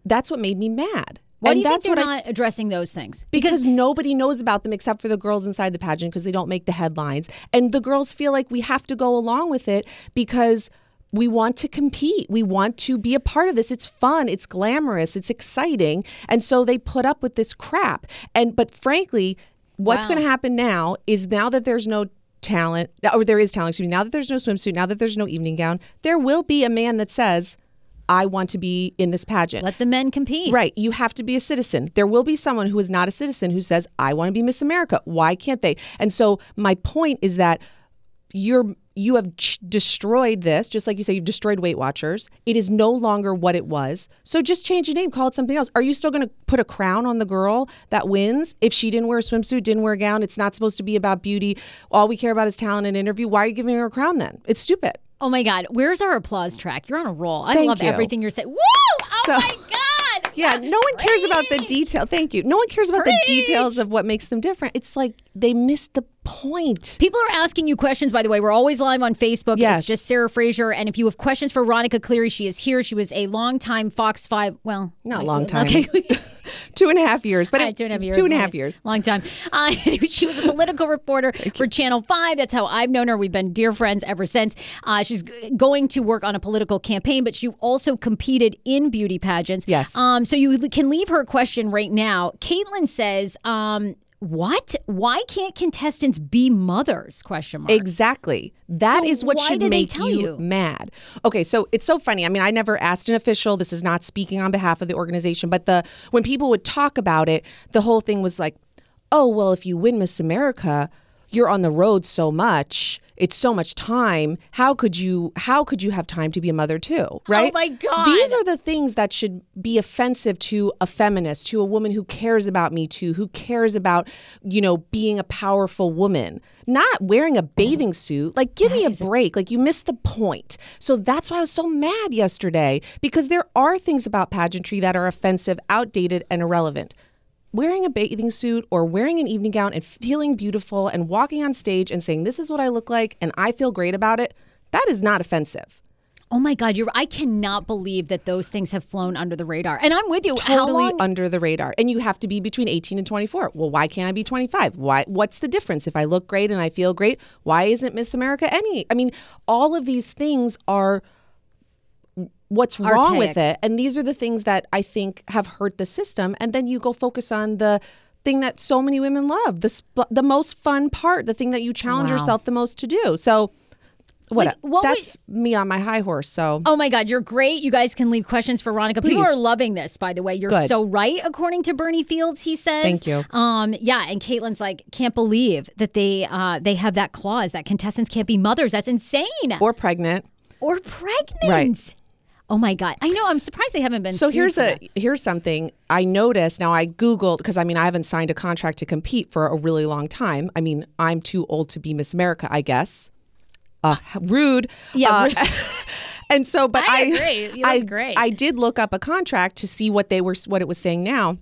D: that's what made me mad.
A: Why
D: and
A: do you think
D: that's
A: they're
D: what I
A: not addressing those things
D: because nobody knows about them except for the girls inside the pageant because they don't make the headlines. And the girls feel like we have to go along with it because we want to compete. We want to be a part of this. It's fun, it's glamorous, it's exciting. And so they put up with this crap. And but frankly, what's
A: Wow.
D: going to happen now is now that there's no talent or there is talent, excuse me, now that there's no swimsuit, now that there's no evening gown, there will be a man that says I want to be in this pageant.
A: let the men compete.
D: Right. You have to be a citizen. There will be someone who is not a citizen who says, I want to be Miss America. Why can't they? And so my point is that you're you have ch- destroyed this. Just like you say you've destroyed weight watchers. It is no longer what it was. So just change the name. Call it something else. Are you still going to put a crown on the girl that wins? If she didn't wear a swimsuit didn't wear a gown it's not supposed to be about beauty. All we care about is talent and interview. Why are you giving her a crown then? It's stupid
A: oh my god where's our applause track you're on a roll i
D: Thank
A: love
D: you.
A: everything you're saying woo oh
D: So-
A: my god *laughs*
D: Yeah, no one cares about the detail. Thank you. No one cares about the details of what makes them different. It's like they missed the point.
A: People are asking you questions, by the way. We're always live on Facebook.
D: Yes.
A: It's just Sarah Fraser. And if you have questions for Veronica Cleary, she is here. She was a longtime Fox 5, well,
D: Not
A: wait,
D: long uh, time.
A: Okay. *laughs* *laughs*
D: two and a half years, but
A: right, two and a half years.
D: Two and a
A: long-
D: years.
A: Long time. Uh, *laughs* she was a political reporter for Channel 5. That's how I've known her. We've been dear friends ever since. Uh, she's g- going to work on a political campaign, but she also competed in beauty pageants.
D: Yes.
A: Um, so you can leave her a question right now. Caitlin says, um,
E: What? Why can't contestants be mothers? Question mark.
D: Exactly. That
E: So
D: is what should make you,
E: you?
D: mad. Okay, so it's so funny. I mean, I never asked an official. This is not speaking on behalf of the organization, but the when people would talk about it, the whole thing was like, "Oh, well, if you win Miss America, you're on the road so much. It's so much time. How could you how could you have time to be a mother too?" Oh right?
E: Oh my God.
D: These are the things that should be offensive to a feminist, to a woman who cares about me too, who cares about, you know, being a powerful woman. Not wearing a bathing suit. Like, give me a break. Like, you missed the point. So that's why I was so mad yesterday because there are things about pageantry that are offensive, outdated, and irrelevant. Wearing a bathing suit or wearing an evening gown and feeling beautiful and walking on stage and saying, This is what I look like and I feel great about it, that is not offensive.
E: oh my God, you're. I cannot believe that those things have flown under the radar. And I'm with you.
D: Totally under the radar and you have to be between 18 and 24 well why can't i be 25 why what's the difference if i look great and i feel great why isn't miss america any i mean all of these things are what's wrong with it and these are the things that i think have hurt the system and then you go focus on the thing that so many women love the sp- the most fun part the thing that you challenge
E: Wow.
D: yourself the most to do so what,
E: Like, what would-
D: that's me on my high horse so
E: Oh my God, you're great. You guys can leave questions for Veronica. People are loving this, by the way. You're
D: Good.
E: so right, according to Bernie Fields, he says.
D: Thank you.
E: Um, yeah, and Caitlin's like, can't believe that they uh, they have that clause that contestants can't be mothers. That's insane.
D: or pregnant
E: Or pregnant.
D: Right.
E: Oh my God. I know. I'm surprised they haven't been
D: So here's a
E: that.
D: here's something I noticed. Now I googled because I mean I haven't signed a contract to compete for a really long time. I mean I'm too old to be Miss America, I guess. Uh, rude.
E: Yeah,
D: Uh,
E: rude. *laughs*
D: and so, but
E: I
D: I
E: agree.
D: I,
E: great.
D: I did look up a contract to see what they were what it was saying now.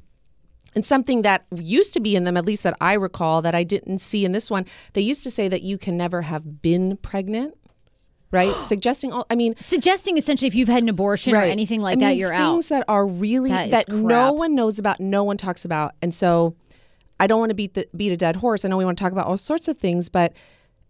D: And something that used to be in them, at least that I recall, that I didn't see in this one, they used to say that you can never have been pregnant, right? *gasps* Suggesting all. I mean,
E: Suggesting essentially if you've had an abortion or anything like
D: I
E: that,
D: mean,
E: you're out.
D: things that are really
E: That
D: that, no one knows about, no one talks about, and so I don't want to beat the beat a dead horse. I know we want to talk about all sorts of things, but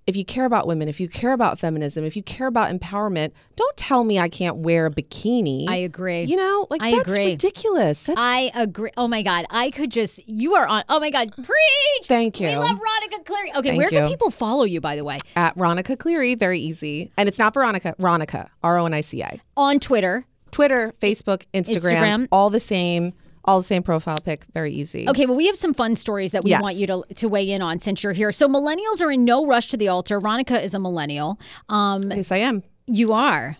D: if you care about women, if you care about feminism, if you care about empowerment, don't tell me I can't wear a bikini.
E: I agree.
D: You know, like
E: I
D: that's
E: agree.
D: ridiculous. That's
E: I agree. Oh my God. I could just, you are on. Oh my God. Preach.
D: Thank you.
E: We love Veronica Cleary. Okay,
D: Thank
E: where can people follow you, by the way?
D: at Ronica Cleary, very easy, and it's not Veronica. Ronica, R O N I C I.
E: On Twitter.
D: Twitter, Facebook, Instagram,
E: Instagram.
D: all the same, all the same profile pic. Very easy.
E: Okay, well, we have some fun stories that we
D: Yes.
E: want you to, to weigh in on since you're here. So, millennials are in no rush to the altar. Ronica is a millennial. Um,
D: Yes, I am.
E: you are.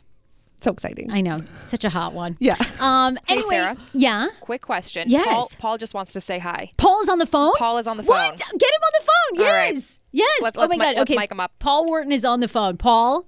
D: So exciting.
E: I know. Such a hot one.
D: yeah.
E: Um,
B: Hey,
E: anyway,
B: Sarah.
E: Yeah.
B: Quick question.
E: Yes.
B: Paul, Paul just wants to say hi.
E: Paul is on the phone.
B: Paul is on the phone. What?
E: Get him on the phone.
B: All right.
E: Yes. Yes.
B: Let's-
E: oh
B: let's
E: my
B: mi-
E: God.
B: let's
E: okay.
B: mic him up.
E: Paul Wharton is on the phone. Paul.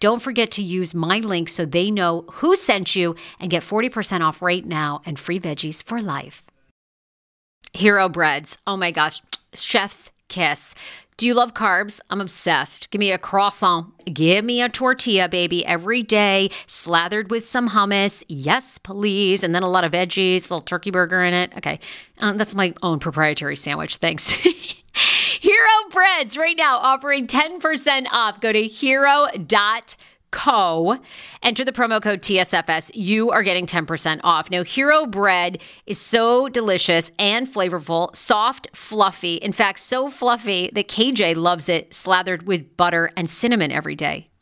A: Don't forget to use my link so they know who sent you and get 40% off right now and free veggies for life. Hero breads. Oh my gosh. Chef's kiss. Do you love carbs? I'm obsessed. Give me a croissant. Give me a tortilla, baby, every day, slathered with some hummus. Yes, please. And then a lot of veggies, a little turkey burger in it. Okay. Um, that's my own proprietary sandwich. Thanks. *laughs* Hero Breads right now offering 10% off. Go to hero.com Co. Enter the promo code TSFS. You are getting 10% off. Now, Hero Bread is so delicious and flavorful, soft, fluffy. In fact, so fluffy that KJ loves it slathered with butter and cinnamon every day.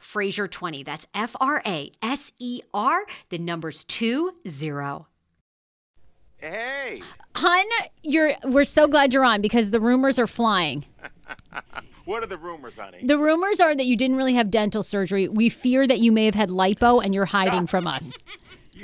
A: Fraser20. That's F R A S E R, the numbers two zero.
F: Hey.
G: Hun, you're we're so glad you're on because the rumors are flying. *laughs*
F: what are the rumors, honey?
G: The rumors are that you didn't really have dental surgery. We fear that you may have had lipo and you're hiding from us. *laughs*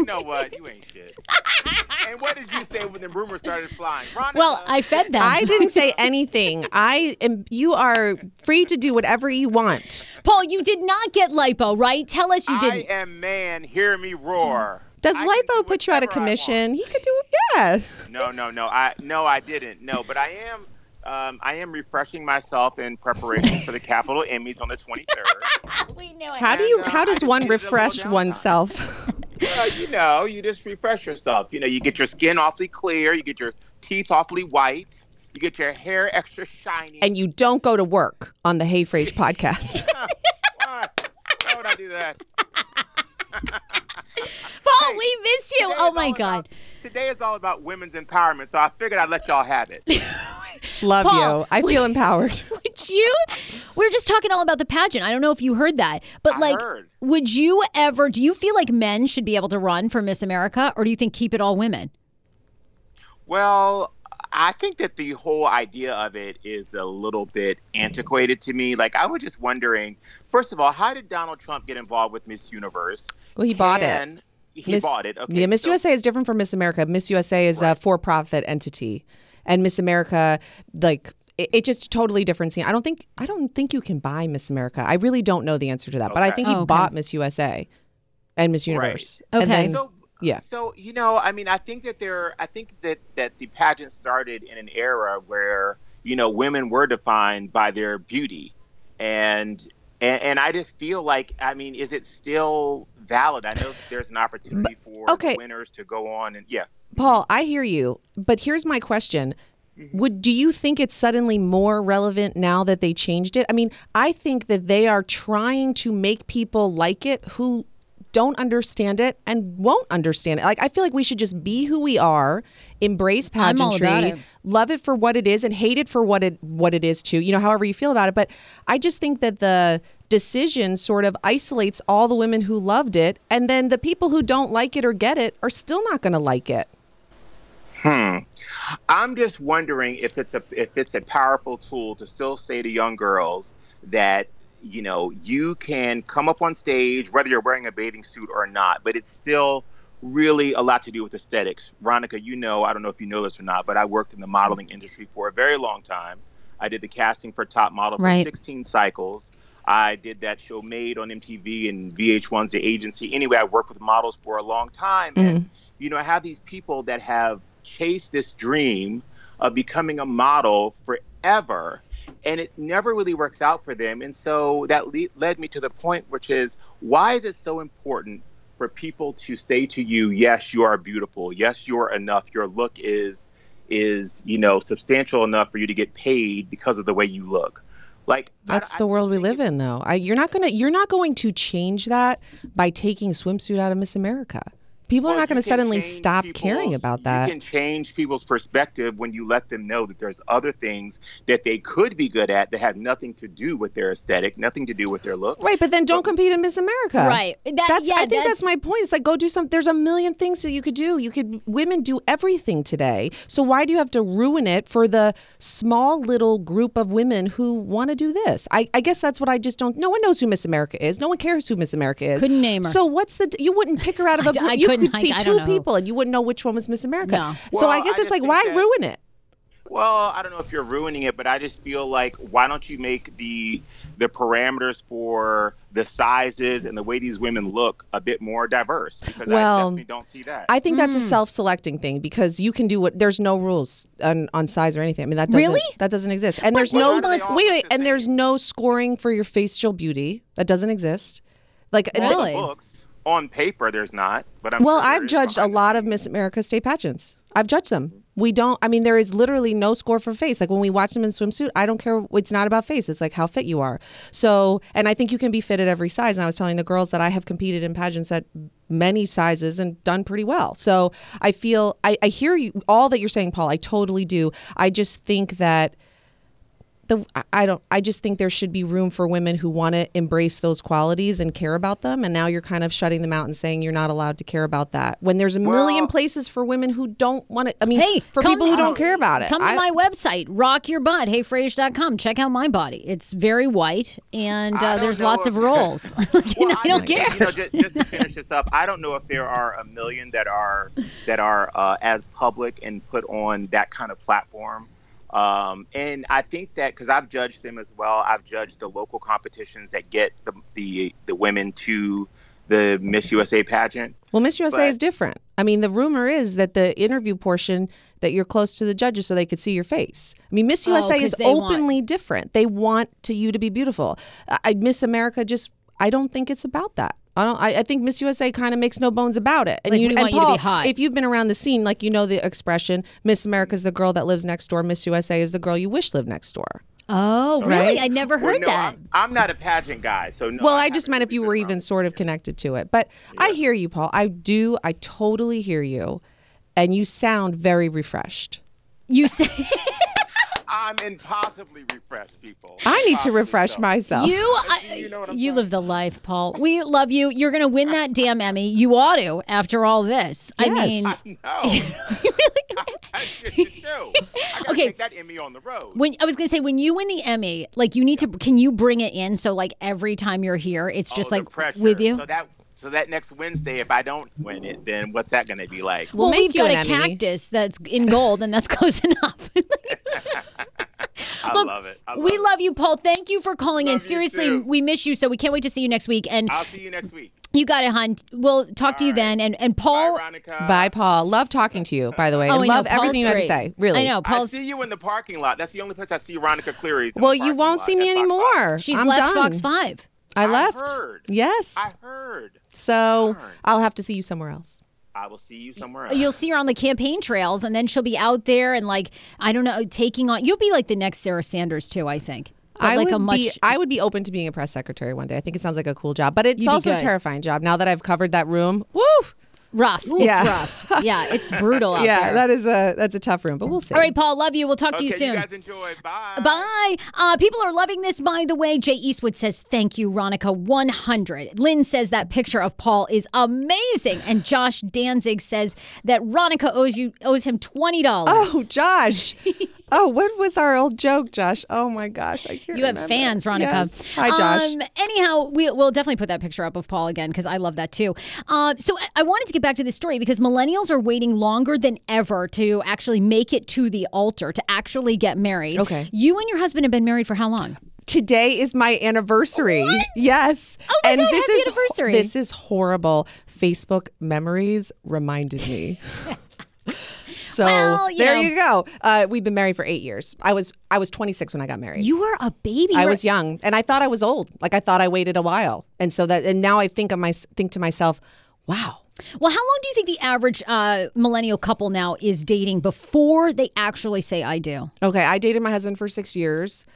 F: You know what? You ain't shit. *laughs* and what did you say when the rumors started flying? Veronica,
G: Well, I fed them.
D: I didn't say anything. I am. You are free to do whatever you want.
G: Paul, you did not get lipo, right? Tell us you didn't.
F: I am man. Hear me roar.
D: Does
F: I can do
D: lipo put you out of
F: whatever I want.
D: commission? He could do. Yeah.
F: No, no, no. I no, I didn't. No, but I am. Um, I am refreshing myself in preparation for the Capitol Emmys on the 23rd. *laughs*
G: we knew it.
D: How do you?
F: And, uh,
D: How does one
F: needed a little
D: refresh oneself? *laughs*
F: Uh, you know, you just refresh yourself. You know, you get your skin awfully clear, you get your teeth awfully white, you get your hair extra shiny.
D: and you don't go to work on the Hey Frage *laughs* podcast. *laughs*
F: Why? Why would I do that? *laughs*
G: Paul, we miss you. Oh my God.
F: about- today is all about women's empowerment, so I figured I'd let y'all have it.
D: Love
G: Paul.
D: you. I feel empowered.
G: Would you? We are just talking all about the pageant. I don't know if you heard that, but
F: I
G: like,
F: heard.
G: would you ever? Do you feel like men should be able to run for Miss America, or do you think keep it all women?
F: Well, I think that the whole idea of it is a little bit antiquated to me. Like, I was just wondering, first of all, how did Donald Trump get involved with Miss Universe?
D: Well, he bought it.
F: He
D: Miss-
F: bought it. Okay.
D: yeah, Miss
F: so-
D: USA is different from Miss America. Miss USA is a for-profit entity, and Miss America, like, it, it's just totally different scene. I don't think I don't think you can buy Miss America. I really don't know the answer to that, but I think he
A: Oh, okay.
D: bought Miss USA and Miss Universe.
A: Okay.
D: And then,
F: So,
D: Yeah.
F: So you know, I mean, I think that there, I think that that the pageant started in an era where you know women were defined by their beauty, and and, and I just feel like, I mean, is it still valid? I know that there's an opportunity for
D: okay.
F: winners to go on and yeah.
D: Paul, I hear you, but here's my question. Would do you think it's suddenly more relevant now that they changed it? I mean, I think that they are trying to make people like it who don't understand it and won't understand it. Like I feel like we should just be who we are, embrace pageantry,
A: it.
D: love it for what it is and hate it for what it what it is too. You know, however you feel about it, but I just think that the decision sort of isolates all the women who loved it and then the people who don't like it or get it are still not going to like it.
F: Hmm. I'm just wondering if it's a if it's a powerful tool to still say to young girls that you know you can come up on stage whether you're wearing a bathing suit or not, but it's still really a lot to do with aesthetics. Veronica, you know, I don't know if you know this or not, but I worked in the modeling industry for a very long time. I did the casting for Top Model for
A: Right.
F: 16 cycles. I did that show Made on MTV and VH1's The Agency. Anyway, I worked with models for a long time. And, mm-hmm. you know, I have these people that have chased this dream of becoming a model forever. And it never really works out for them. And so that le- led me to the point, which is why is it so important for people to say to you, yes, you are beautiful. Yes, you are enough. Your look is is you know substantial enough for you to get paid because of the way you look. Like
D: That's
F: I
D: the
F: just
D: world we live in, though. I, you're not gonna you're not going to change that by taking swimsuit out of Miss America. People are not going to suddenly stop caring about that.
F: You can change people's perspective when you let them know that there's other things that they could be good at that have nothing to do with their aesthetic, nothing to do with their look.
D: Right, but then don't compete in Miss America.
A: Right. That-
D: that's
A: yeah,
D: I think
A: that's-
D: that's my point. It's like go do some. There's a million things that you could do. You could women do everything today. So why do you have to ruin it for the small little group of women who want to do this? I, I guess that's what I just don't. No one knows who Miss America is. No one cares who Miss America is.
A: Couldn't name her.
D: So what's the? You wouldn't pick her out of a
A: I d-
D: group.
A: I
D: you
A: couldn't-
D: could
A: I-
D: see two
A: know who.
D: people and you wouldn't know which one was Miss America.
A: No.
D: So I guess
F: I
D: it's like why
F: that-
D: ruin it?
F: Well, I don't know if you're ruining it, but I just feel like why don't you make the the parameters for the sizes and the way these women look a bit more diverse? Because
D: Well,
F: I definitely don't see that.
D: I think that's
A: Hmm.
D: a self-selecting thing because you can do what. There's no rules on, on size or anything. I mean that doesn't,
A: Really?
D: that doesn't exist. And there's no
F: do they all
D: wait wait.
F: the
D: And there's no scoring for your facial beauty. That doesn't exist. Like
F: On
D: the-
A: Really?
F: On paper, there's not. But I'm
D: well,
F: sure
D: I've judged a lot of. Miss America state pageants. I've judged them. We don't. I mean, there is literally no score for face. Like when we watch them in swimsuit, I don't care. It's not about face. It's like how fit you are. So, and I think you can be fit at every size. And I was telling the girls that I have competed in pageants at many sizes and done pretty well. So I feel I, I hear you all that you're saying, Paul. I totally do. I just think that the I- I don't I just think there should be room for women who want to embrace those qualities and care about them and now you're kind of shutting them out and saying you're not allowed to care about that when there's a million
F: Well-
D: places for women who don't want to I mean
A: Hey,
D: for
A: come
D: people who
A: to-
D: don't care about it
A: Come to my website, rock your butt, heyfrage.com. Check out my body. It's very white and uh, there's lots
F: if-
A: of rolls. *laughs* Like, you know, I don't
F: just-
A: care.
F: You know, just, just to finish this up, I don't know if there are a million that are that are uh, as public and put on that kind of platform. Um, and I think that because I've judged them as well, I've judged the local competitions that get the the, the women to the Miss USA pageant.
D: Well, Miss USA
F: But-
D: is different. I mean, the rumor is that the interview portion that you're close to the judges so they could see your face. I mean, Miss
A: Oh,
D: is
A: they want-
D: openly different. They want to you to be beautiful. I, Miss America just I don't think it's about that. I don't. I, I think Miss USA kind of makes no bones about it. And
A: Like,
D: you,
A: we
D: and
A: want you to be
D: Paul,
A: hot.
D: if you've been around the scene, like you know the expression, Miss America's the girl that lives next door. Miss USA is the girl you wish lived next door.
A: Oh, really?
D: Right?
A: I never
F: Well,
A: heard
F: no,
A: that.
F: I'm, I'm not a pageant guy, so no.
D: Well, I
F: haven't
D: just meant if you were even
F: around.
D: sort of connected to it. But I hear you, Paul. I do. I totally hear you. And you sound very refreshed.
A: You *laughs* say
F: I'm impossibly refreshed, people.
D: I need to refresh
F: so.
D: myself.
A: you *laughs*
F: uh,
A: You
F: know what
A: you live the life, Paul. We love you. You're going to win that damn Emmy. You ought to after all this. I
D: Yes.
A: mean,
F: No. I *laughs* *laughs* should too. I gotta
A: Okay.
F: take that Emmy on the road.
A: When I was gonna say when you win the Emmy, like you need to can you bring it in so like every time you're here, it's oh, just
F: Oh,
A: like
F: pressure.
A: with you.
F: So that so that next Wednesday, if I don't win it, then what's that going to be like?
D: We'll
A: well,
D: make
A: we've
D: you
A: got a
D: Emmy.
A: cactus that's in gold, and that's *laughs* close enough. *laughs* *laughs*
F: I
A: Look,
F: love it. I
A: we
F: it.
A: love you, Paul. Thank you for calling in.
F: Love you
A: Seriously,
F: too.
A: we miss you, so we can't wait to see you next week. And
F: I'll see you next week.
A: you got it, hon. We'll talk to you
F: All right.
A: then. And and Paul.
F: Bye,
D: Bye, Paul. Love talking to you, by the way.
A: Oh,
D: and
A: I know,
D: love
A: Paul's
D: everything you had to say. Really.
A: I know
F: I see you in the parking lot. That's the only place I see Veronica Cleary.
D: Well, you won't
F: lot
D: see me
F: at Fox
D: anymore.
A: She's
D: I'm
A: left
D: done.
A: Fox Five.
D: I
F: I
D: left.
F: heard.
D: Yes.
F: I heard.
D: So
F: heard.
D: I'll have to see you somewhere else.
F: I will see you somewhere else.
A: You'll see her on the campaign trails, and then she'll be out there and like I don't know, taking on. You'll be like the next Sarah Sanders too. I think. But
D: I
A: like
D: would
A: a much.
D: be. I would be open to being a press secretary one day. I think it sounds like a cool job, but it's
A: You'd
D: also a terrifying job. Now that I've covered that room, woo!
A: Rough. It's
D: Yeah.
A: rough. Yeah, it's brutal out *laughs*
D: yeah,
A: there.
D: that is a that's a tough room, but we'll see.
A: All right, Paul. Love you. We'll talk to you soon.
F: guys enjoy. Bye.
A: Bye. Uh, people are loving this, by the way. Jay Eastwood says, Thank you, Ronica. 100. Lynn says that picture of Paul is amazing. And Josh Danzig says that Ronica owes you owes him $20.
D: Oh, Josh. *laughs* oh, what was our old joke, Josh? Oh my gosh, I can't.
A: You have
D: remember.
A: fans, Ronica.
D: Yes. Hi, Josh.
A: Um, anyhow, we, we'll definitely put that picture up of Paul again because I love that too. Uh, so I, I wanted to get back to this story because millennials are waiting longer than ever to actually make it to the altar, to actually get married.
D: Okay.
A: You and your husband have been married for how long?
D: Today is my anniversary. Yes.
A: Oh my
D: and
A: God,
D: this
A: happy
D: is
A: anniversary.
D: this is horrible. Facebook memories reminded me. *laughs* so
A: Well, you
D: there
A: know.
D: you go. Uh, we've been married for eight years. I was I was 26 when I got married.
A: You were a baby.
D: I was young, and I thought I was old. Like I thought I waited a while, and so that and now I think of my think to myself, wow.
A: Well, how long do you think the average uh, millennial couple now is dating before they actually say "I do"?
D: Okay, I dated my husband for six years.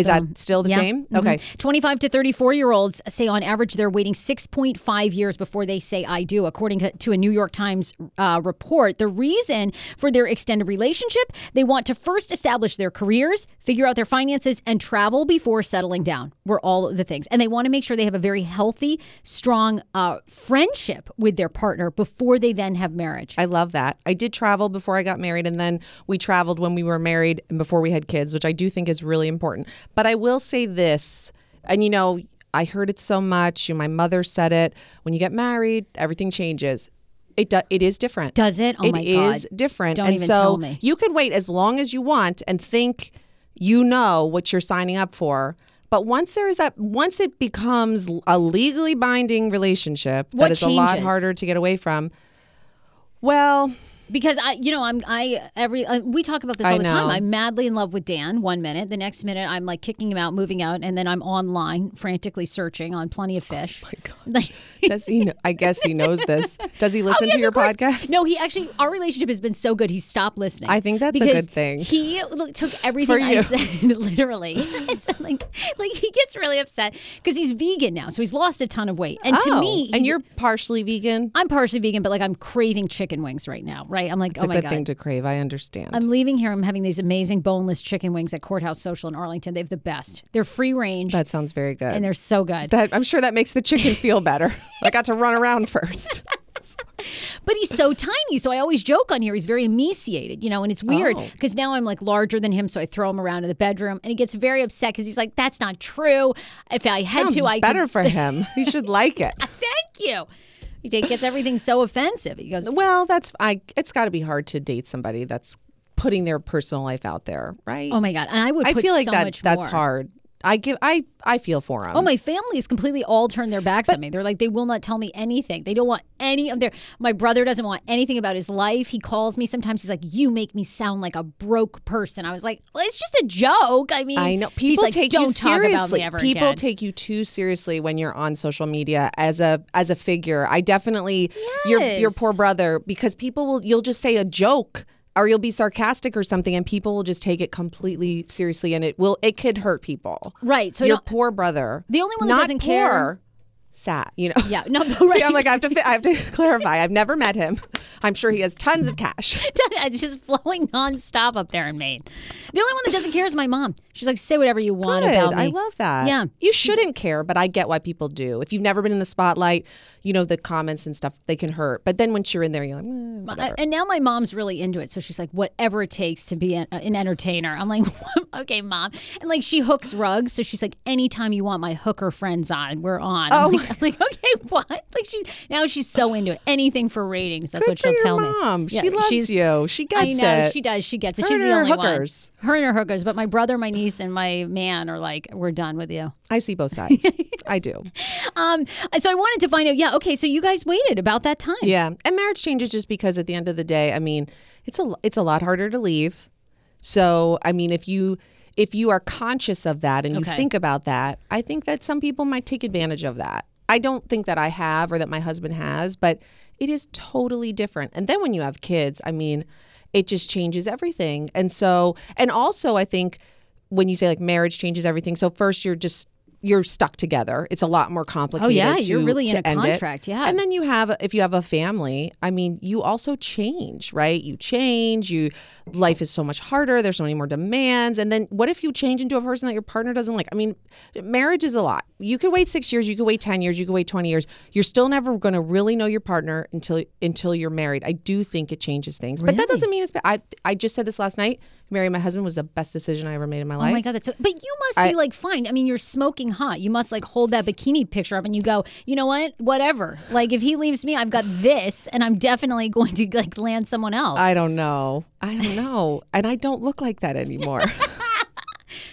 D: Is that still the
A: Yeah.
D: same?
A: Mhm.
D: Okay.
A: 25 to 34 year olds say on average they're waiting 6.5 years before they say I do, according to a New York Times uh, report. The reason for their extended relationship, they want to first establish their careers, figure out their finances, and travel before settling down, were all the things. And they want to make sure they have a very healthy, strong uh, friendship with their partner before they then have marriage.
D: I love that. I did travel before I got married, and then we traveled when we were married and before we had kids, which I do think is really important. But I will say this, and you know, I heard it so much. and My mother said it. When you get married, everything changes. It do, it is different.
A: Does it? Oh
D: It
A: my
D: is
A: God.
D: different.
A: Don't
D: and
A: even
D: so
A: tell me.
D: you can wait as long as you want and think you know what you're signing up for. But once there is that, once it becomes a legally binding relationship,
A: What
D: that is a lot harder to get away from. Well,
A: because I, you know, I'm I every uh, we talk about this
D: I
A: all the time. I'm madly in love with Dan. One minute, the next minute, I'm like kicking him out, moving out, and then I'm online frantically searching on Plenty of Fish. Oh my god! *laughs*
D: Does he? Know, I guess he knows this. *laughs* Does he listen to your podcast?
A: No, he actually. Our relationship has been so good. He stopped listening.
D: I think that's a good thing.
A: He look, took everything I said *laughs* literally. I said like, like he gets really upset because he's vegan now, so he's lost a ton of weight. And to
D: Oh,
A: me,
D: and you're partially vegan.
A: I'm partially vegan, but like I'm craving chicken wings right now. Right? I'm like,
D: It's
A: oh
D: a
A: my
D: good
A: god.
D: thing to crave. I understand.
A: I'm leaving here. I'm having these amazing boneless chicken wings at Courthouse Social in Arlington. They have the best. They're free range
D: that sounds very good.
A: and they're so good.
D: that I'm sure that makes the chicken feel better. *laughs* I got to run around first. *laughs*
A: But he's so tiny, so I always joke on here. He's very emaciated, you know, and it's weird
D: Oh.
A: because now I'm like larger than him, so I throw him around in the bedroom, and he gets very upset because he's like, "That's not true. If I had
D: Sounds
A: to, I
D: better
A: could."
D: for *laughs* him. He should like it.
A: Thank you. He gets everything so offensive. He goes,
D: Well, that's I. It's got to be hard to date somebody that's putting their personal life out there, right?
A: "Oh my god!" And I would.
D: I feel like
A: so
D: that that's
A: more.
D: hard. I give. I I feel for him.
A: Oh, my family has completely all turned their backs on me. They're like, they will not tell me anything. They don't want any of their. My brother doesn't want anything about his life. He calls me sometimes. He's like, you make me sound like a broke person. I was like, well, it's just a joke. I mean,
D: I know people
A: like,
D: take
A: don't
D: you
A: talk
D: seriously.
A: about me ever
D: people
A: again.
D: take you too seriously when you're on social media as a as a figure. I definitely your your poor brother because people will you'll just say a joke or you'll be sarcastic or something and people will just take it completely seriously and it will it could hurt people.
A: right. So
D: your poor brother.
A: The only one that doesn't
D: poor,
A: care-
D: sat. You know.
A: Yeah, no, *laughs*
D: See,
A: right.
D: I'm like I have to. I have to *laughs* clarify. I've never met him. I'm sure he has tons of cash. *laughs*
A: it's just flowing nonstop up there in Maine. The only one that doesn't care is my mom. She's like, say whatever you want
D: Good.
A: about me.
D: I love that.
A: Yeah.
D: You shouldn't care, but I get why people do. If you've never been in the spotlight, you know the comments and stuff they can hurt. But then once you're in there, you're like, eh.
A: And now my mom's really into it. So she's like, whatever it takes to be an, an entertainer. I'm like, okay, mom. And like, she hooks rugs. So she's like, anytime you want my hooker friends on, we're on.
D: Oh.
A: Like, *laughs* I'm like, okay, what? Like, she now she's so into it. Anything for ratings. That's
D: Good
A: what she'll tell me.
D: mom.
A: Yeah,
D: She loves
A: she's-
D: you. She
A: I
D: gets
A: know
D: it.
A: she does. She gets it.
D: Her
A: She's the only
D: hookers.
A: one. Her and her hookers. But my brother, my niece, and my man are like, we're done with you.
D: I see both sides. *laughs* I do.
A: Um. So I wanted to find out. Yeah. Okay. So you guys waited about that time.
D: Yeah, and marriage changes just because at the end of the day, I mean, it's a it's a lot harder to leave. So, I mean, if you if you are conscious of that and you
A: Okay.
D: think about that, I think that some people might take advantage of that. I don't think that I have or that my husband has, but it is totally different. And then when you have kids, I mean, it just changes everything. And so, and also, I think when you say like marriage changes everything. So first, you're just you're stuck together. It's a lot more oh, complicated.
A: Oh, yeah, you're
D: to-
A: really in a
D: end it.
A: contract, yeah.
D: and then you have if you have a family. I mean, you also change, right? You change. You life is so much harder. There's so many more demands. And then what if you change into a person that your partner doesn't like? I mean, marriage is a lot. You could wait six years. You could wait ten years. You could wait twenty years. You're still never going to really know your partner until until you're married. I do think it changes things, but that doesn't mean it's. I I just said this last night. Marrying my husband was the best decision I ever made in my life.
A: Oh my god, that's so. But you must
D: I-
A: be like fine. I mean, you're smoking hot. You must like hold that bikini picture up and you go, you know what? Whatever. Like if he leaves me, I've got this, and I'm definitely *laughs* going to like land someone else.
D: I don't know. I don't know. And I don't look like that anymore. *laughs*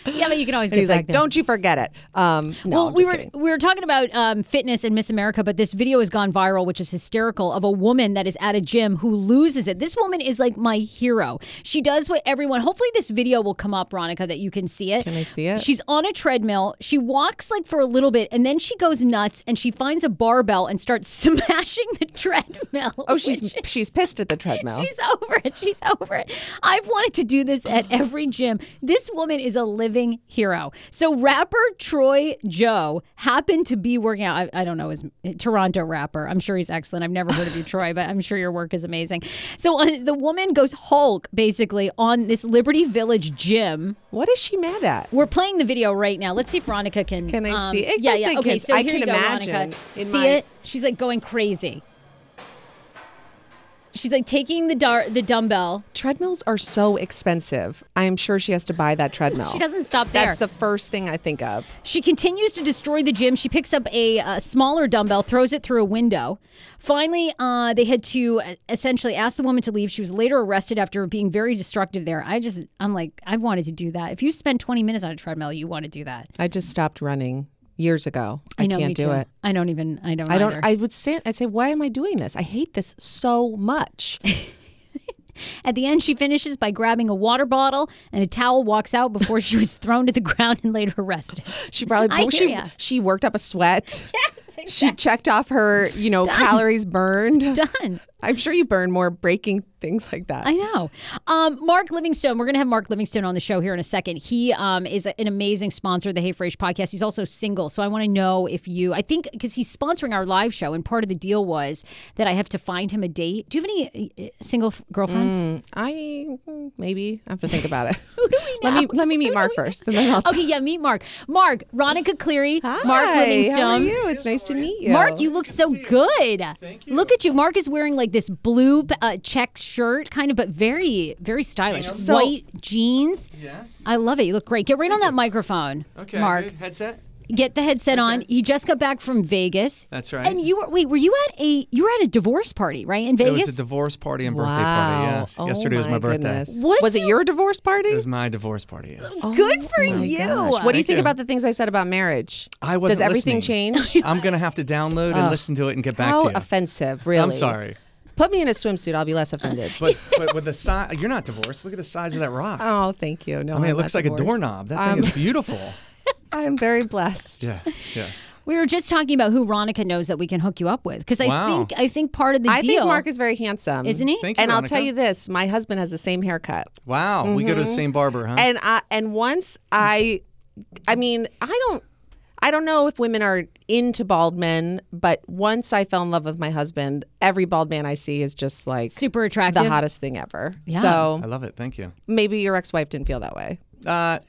A: yeah, but you can always get
D: he's
A: back
D: like,
A: there.
D: "Don't you forget it." Um, no,
A: well, we were
D: kidding.
A: we were talking about um, fitness and Miss America, but this video has gone viral, which is hysterical, of a woman that is at a gym who loses it. This woman is like my hero. She does what everyone. Hopefully, this video will come up, Ronica, that you can see it.
D: Can I see it?
A: She's on a treadmill. She walks like for a little bit, and then she goes nuts, and she finds a barbell and starts *laughs* smashing the treadmill.
D: Oh, she's *laughs* she's pissed at the treadmill.
A: She's over it. She's over it. I've wanted to do this at every gym. This woman is a living hero. So rapper Troy Joe happened to be working out. I, I don't know his Toronto rapper. I'm sure he's excellent. I've never heard of you, Troy, but I'm sure your work is amazing. So uh, the woman goes Hulk basically on this Liberty Village gym.
D: what is she mad at?
A: We're playing the video right now. Let's see if Veronica can.
D: Can I
A: um,
D: see it?
A: Yeah, yeah.
D: like
A: Okay, so
D: I
A: here
D: can
A: you go,
D: imagine
A: Veronica. See
D: my-
A: it? She's like going crazy. She's like taking the dar- the dumbbell.
D: Treadmills are so expensive. I am sure she has to buy that *laughs* treadmill.
A: She doesn't stop there.
D: That's the first thing I think of.
A: She continues to destroy the gym. She picks up a, uh smaller dumbbell, throws it through a window. Finally, uh, they had to uh, essentially ask the woman to leave. She was later arrested after being very destructive there. I just, I'm like, I wanted to do that. If you spend 20 minutes on a treadmill, you want to do that.
D: I just stopped running years ago. I,
A: know,
D: can't do
A: too.
D: it.
A: I don't even, I don't
D: I don't.
A: either.
D: I would stand. I'd say, "Why am I doing this? I hate this so much." *laughs*
A: At the end, she finishes by grabbing a water bottle and a towel, walks out before she was thrown to the ground and later arrested. *laughs*
D: She probably
A: I
D: she
A: ya.
D: she worked up a sweat. *laughs* Yes. She checked off her, you know, calories burned.
A: Done.
D: I'm sure you burn more breaking things like that.
A: I know. Um, Mark Livingstone, we're going to have Mark Livingstone on the show here in a second. He um, is an amazing sponsor of the Hey Frage podcast. He's also single. So I want to know if you, I think, because he's sponsoring our live show, and part of the deal was that I have to find him a date. Do you have any uh, single f- girlfriends?
D: I mm, maybe I have to think about it. *laughs* Let me let me meet Mark first, and then I'll.
A: Okay, yeah, meet Mark. Mark, Ronica Cleary, Mark
D: Hi,
A: Livingstone.
D: How are you? It's nice to meet you.
A: Mark, you look so good. Thank you. Look at you. Mark is wearing like this blue uh, check shirt, kind of, but very, very stylish.
D: So-
A: White jeans.
H: Yes.
A: I love it. You look great. Get right on that microphone.
H: Okay.
A: Mark.
H: good. Headset.
A: Get the headset on. He just got back from Vegas.
H: That's right.
A: And you were wait, were you at a you were at a divorce party, right? In Vegas?
H: It was a divorce party and birthday
D: wow.
H: party. Yes.
D: Oh
H: Yesterday was my birthday.
D: goodness.
A: What
D: was it your divorce party?
H: It was my divorce party. Yes. *gasps*
A: Good for
D: Oh
A: you.
D: gosh. What do you think
H: you.
D: about the things I said about marriage?
H: I wasn't
D: Does everything
H: listening.
D: change? *laughs*
H: I'm gonna have to download and listen to it and get back
D: How
H: to you.
D: offensive, really.
H: I'm sorry,
D: Put me in a swimsuit. I'll be less offended.
H: but *laughs* but with the size, you're not divorced. Look at the size of that rock.
D: oh, thank you. No,
H: I mean,
D: I'm
H: it looks
D: not
H: like a doorknob. That
D: Um,
H: thing is beautiful. *laughs*
D: I'm very blessed.
H: yes. Yes.
A: We were just talking about who Ronica knows that we can hook you up with because I
H: Wow.
A: think I think part of the
D: I
A: deal I
D: think Mark is very handsome,
A: Isn't he?
H: Thank you.
D: And I'll tell you this: my husband has the same haircut,
H: Wow. We go to the same barber, huh?
D: and I and once I, I mean, I don't. I don't know if women are into bald men, but once I fell in love with my husband, every bald man I see is just like
A: Super attractive.
D: the hottest thing ever.
A: Yeah.
D: So
H: I love it. Thank you.
D: maybe your ex-wife didn't feel that way.
H: Uh,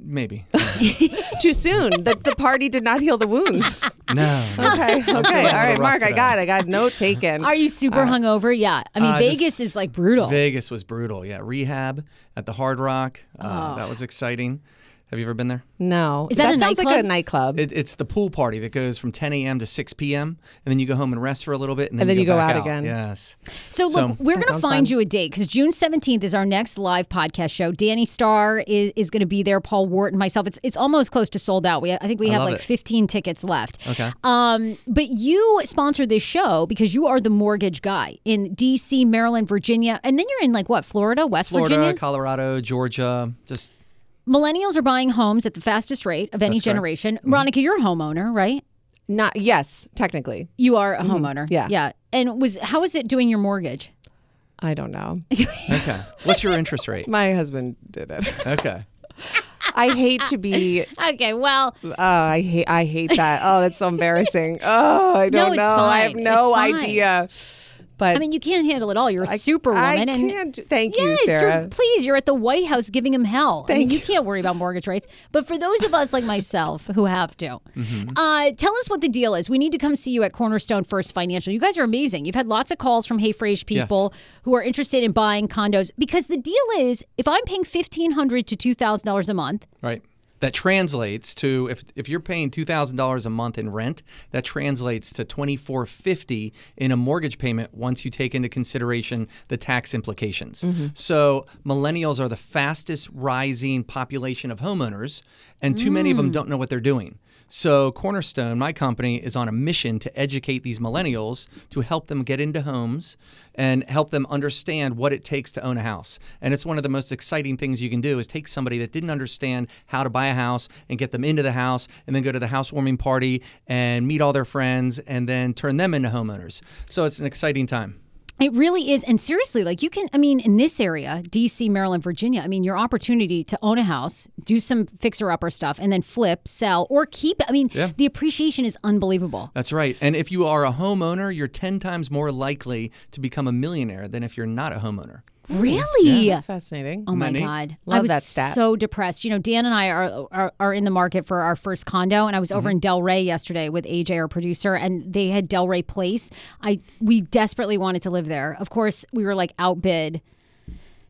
H: maybe. *laughs*
D: Too soon. the, the party did not heal the wounds. *laughs*
H: no.
D: Okay. Okay. *laughs* All
H: little
D: right, Mark. I got. it. I got note taken.
A: Are you super hungover? Yeah. I mean,
H: Uh,
A: Vegas
H: just-
A: is like brutal.
H: Vegas was brutal. Yeah, rehab at the Hard Rock. Uh,
A: Oh.
H: That was exciting. Have you ever been there?
D: no.
A: Is that a
D: sounds like a nightclub?
H: It, it's the pool party that goes from 10 a.m. to 6 p.m. and then you go home and rest for a little bit, and then,
D: And then you go
H: back
D: out again.
H: Yes.
A: So look, we're going to find
D: fun.
A: you a date because June seventeenth is our next live podcast show. Danny Starr is, is going to be there. Paul Wharton, myself. It's it's almost close to sold out. We I think we
H: I
A: have like
H: it.
A: fifteen tickets left.
H: Okay.
A: Um, but you sponsor this show because you are the mortgage guy in D.C., Maryland, Virginia, and then you're in like what Florida, West
H: Florida,
A: Virginia.
H: Colorado, Georgia, just
A: Millennials are buying homes at the fastest rate of any
H: That's correct.
A: generation. Ronica, you're a homeowner, right?
D: not. Yes, technically.
A: You are a homeowner.
D: Mm-hmm. Yeah.
A: Yeah. And was how is it doing your mortgage?
D: I don't know. *laughs*
H: okay. What's your interest rate?
D: My husband did it.
H: Okay. *laughs*
D: I hate to be. *laughs*
A: Okay, well,
D: Oh, I hate. I hate that. Oh, that's so embarrassing. Oh, I don't
A: it's
D: know. I have
A: fine.
D: no
A: It's fine.
D: idea. But
A: I mean, you can't handle it all. You're a
D: I-
A: superwoman.
D: I
A: and
D: can't. Thank you,
A: Yes, you're-
D: Sarah.
A: please, you're at the White House giving him hell. I mean,
D: Thank
A: you can't worry about mortgage rates. But for those of us like myself who have to,
D: Mm-hmm.
A: uh, tell us what the deal is. We need to come see you at Cornerstone First Financial. You guys are amazing. You've had lots of calls from Hey Frage people who are interested in buying condos because the deal is if I'm paying fifteen hundred to two thousand dollars a month,
H: Right. That translates to if if you're paying two thousand dollars a month in rent, that translates to twenty four fifty in a mortgage payment once you take into consideration the tax implications. Mm-hmm. So millennials are the fastest rising population of homeowners, and too many of them mm. don't know what they're doing. So Cornerstone, my company, is on a mission to educate these millennials to help them get into homes and help them understand what it takes to own a house. And it's one of the most exciting things you can do is take somebody that didn't understand how to buy a house and get them into the house and then go to the housewarming party and meet all their friends and then turn them into homeowners. So it's an exciting time.
A: It really is. And seriously, like you can, I mean, in this area, DC, Maryland, Virginia, I mean, your opportunity to own a house, do some fixer upper stuff, and then flip, sell, or keep it. I mean,
H: Yeah.
A: the appreciation is unbelievable.
H: That's right. And if you are a homeowner, you're 10 times more likely to become a millionaire than if you're not a homeowner.
A: Really?
D: That's fascinating.
A: Oh my? God!
D: Love
A: I was
D: that stat.
A: so depressed. You know, Dan and I are, are are in the market for our first condo, and I was over mm-hmm. in Delray yesterday with AJ, our producer, and they had Delray Place. I we desperately wanted to live there. Of course, we were like outbid.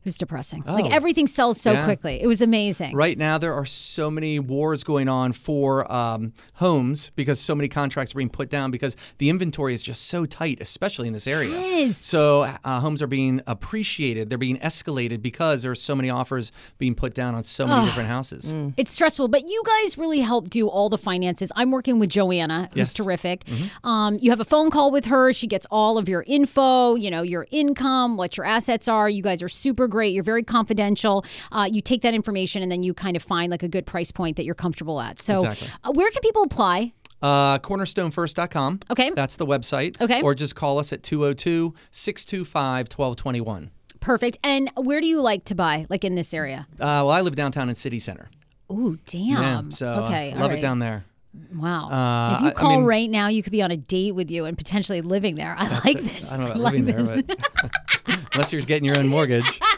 A: It was depressing. Like
H: Oh.
A: everything sells so
H: Yeah.
A: quickly. It was amazing.
H: Right now, there are so many wars going on for um, homes because so many contracts are being put down because the inventory is just so tight, especially in this area.
A: Yes.
H: So uh, homes are being appreciated, they're being escalated because there are so many offers being put down on so many different houses.
A: It's stressful, but you guys really help do all the finances. I'm working with Joanna, who's
H: Yes. Mm-hmm.
A: terrific. Um, you have a phone call with her. She gets all of your info, you know, your income, what your assets are. You guys are super great. You're very confidential. Uh, you take that information and then you kind of find like a good price point that you're comfortable at. So,
H: Exactly.
A: uh, where can people apply?
H: Uh, cornerstonefirst.com.
A: Okay.
H: That's the website.
A: Okay.
H: Or just call us at 202 625 1221.
A: Perfect. And where do you like to buy, like in this area?
H: Uh, well, I live downtown in City Center.
A: Ooh,
H: Yeah,
A: damn.
H: so uh,
A: okay,
H: love
A: all
H: it down there.
A: Wow.
H: Uh,
A: if you
H: I- I
A: call
H: mean-
A: right now, you could be on a date with you and potentially living there. I like this.
H: I don't know about
A: like
H: living there, but *laughs* unless you're getting your own mortgage. *laughs*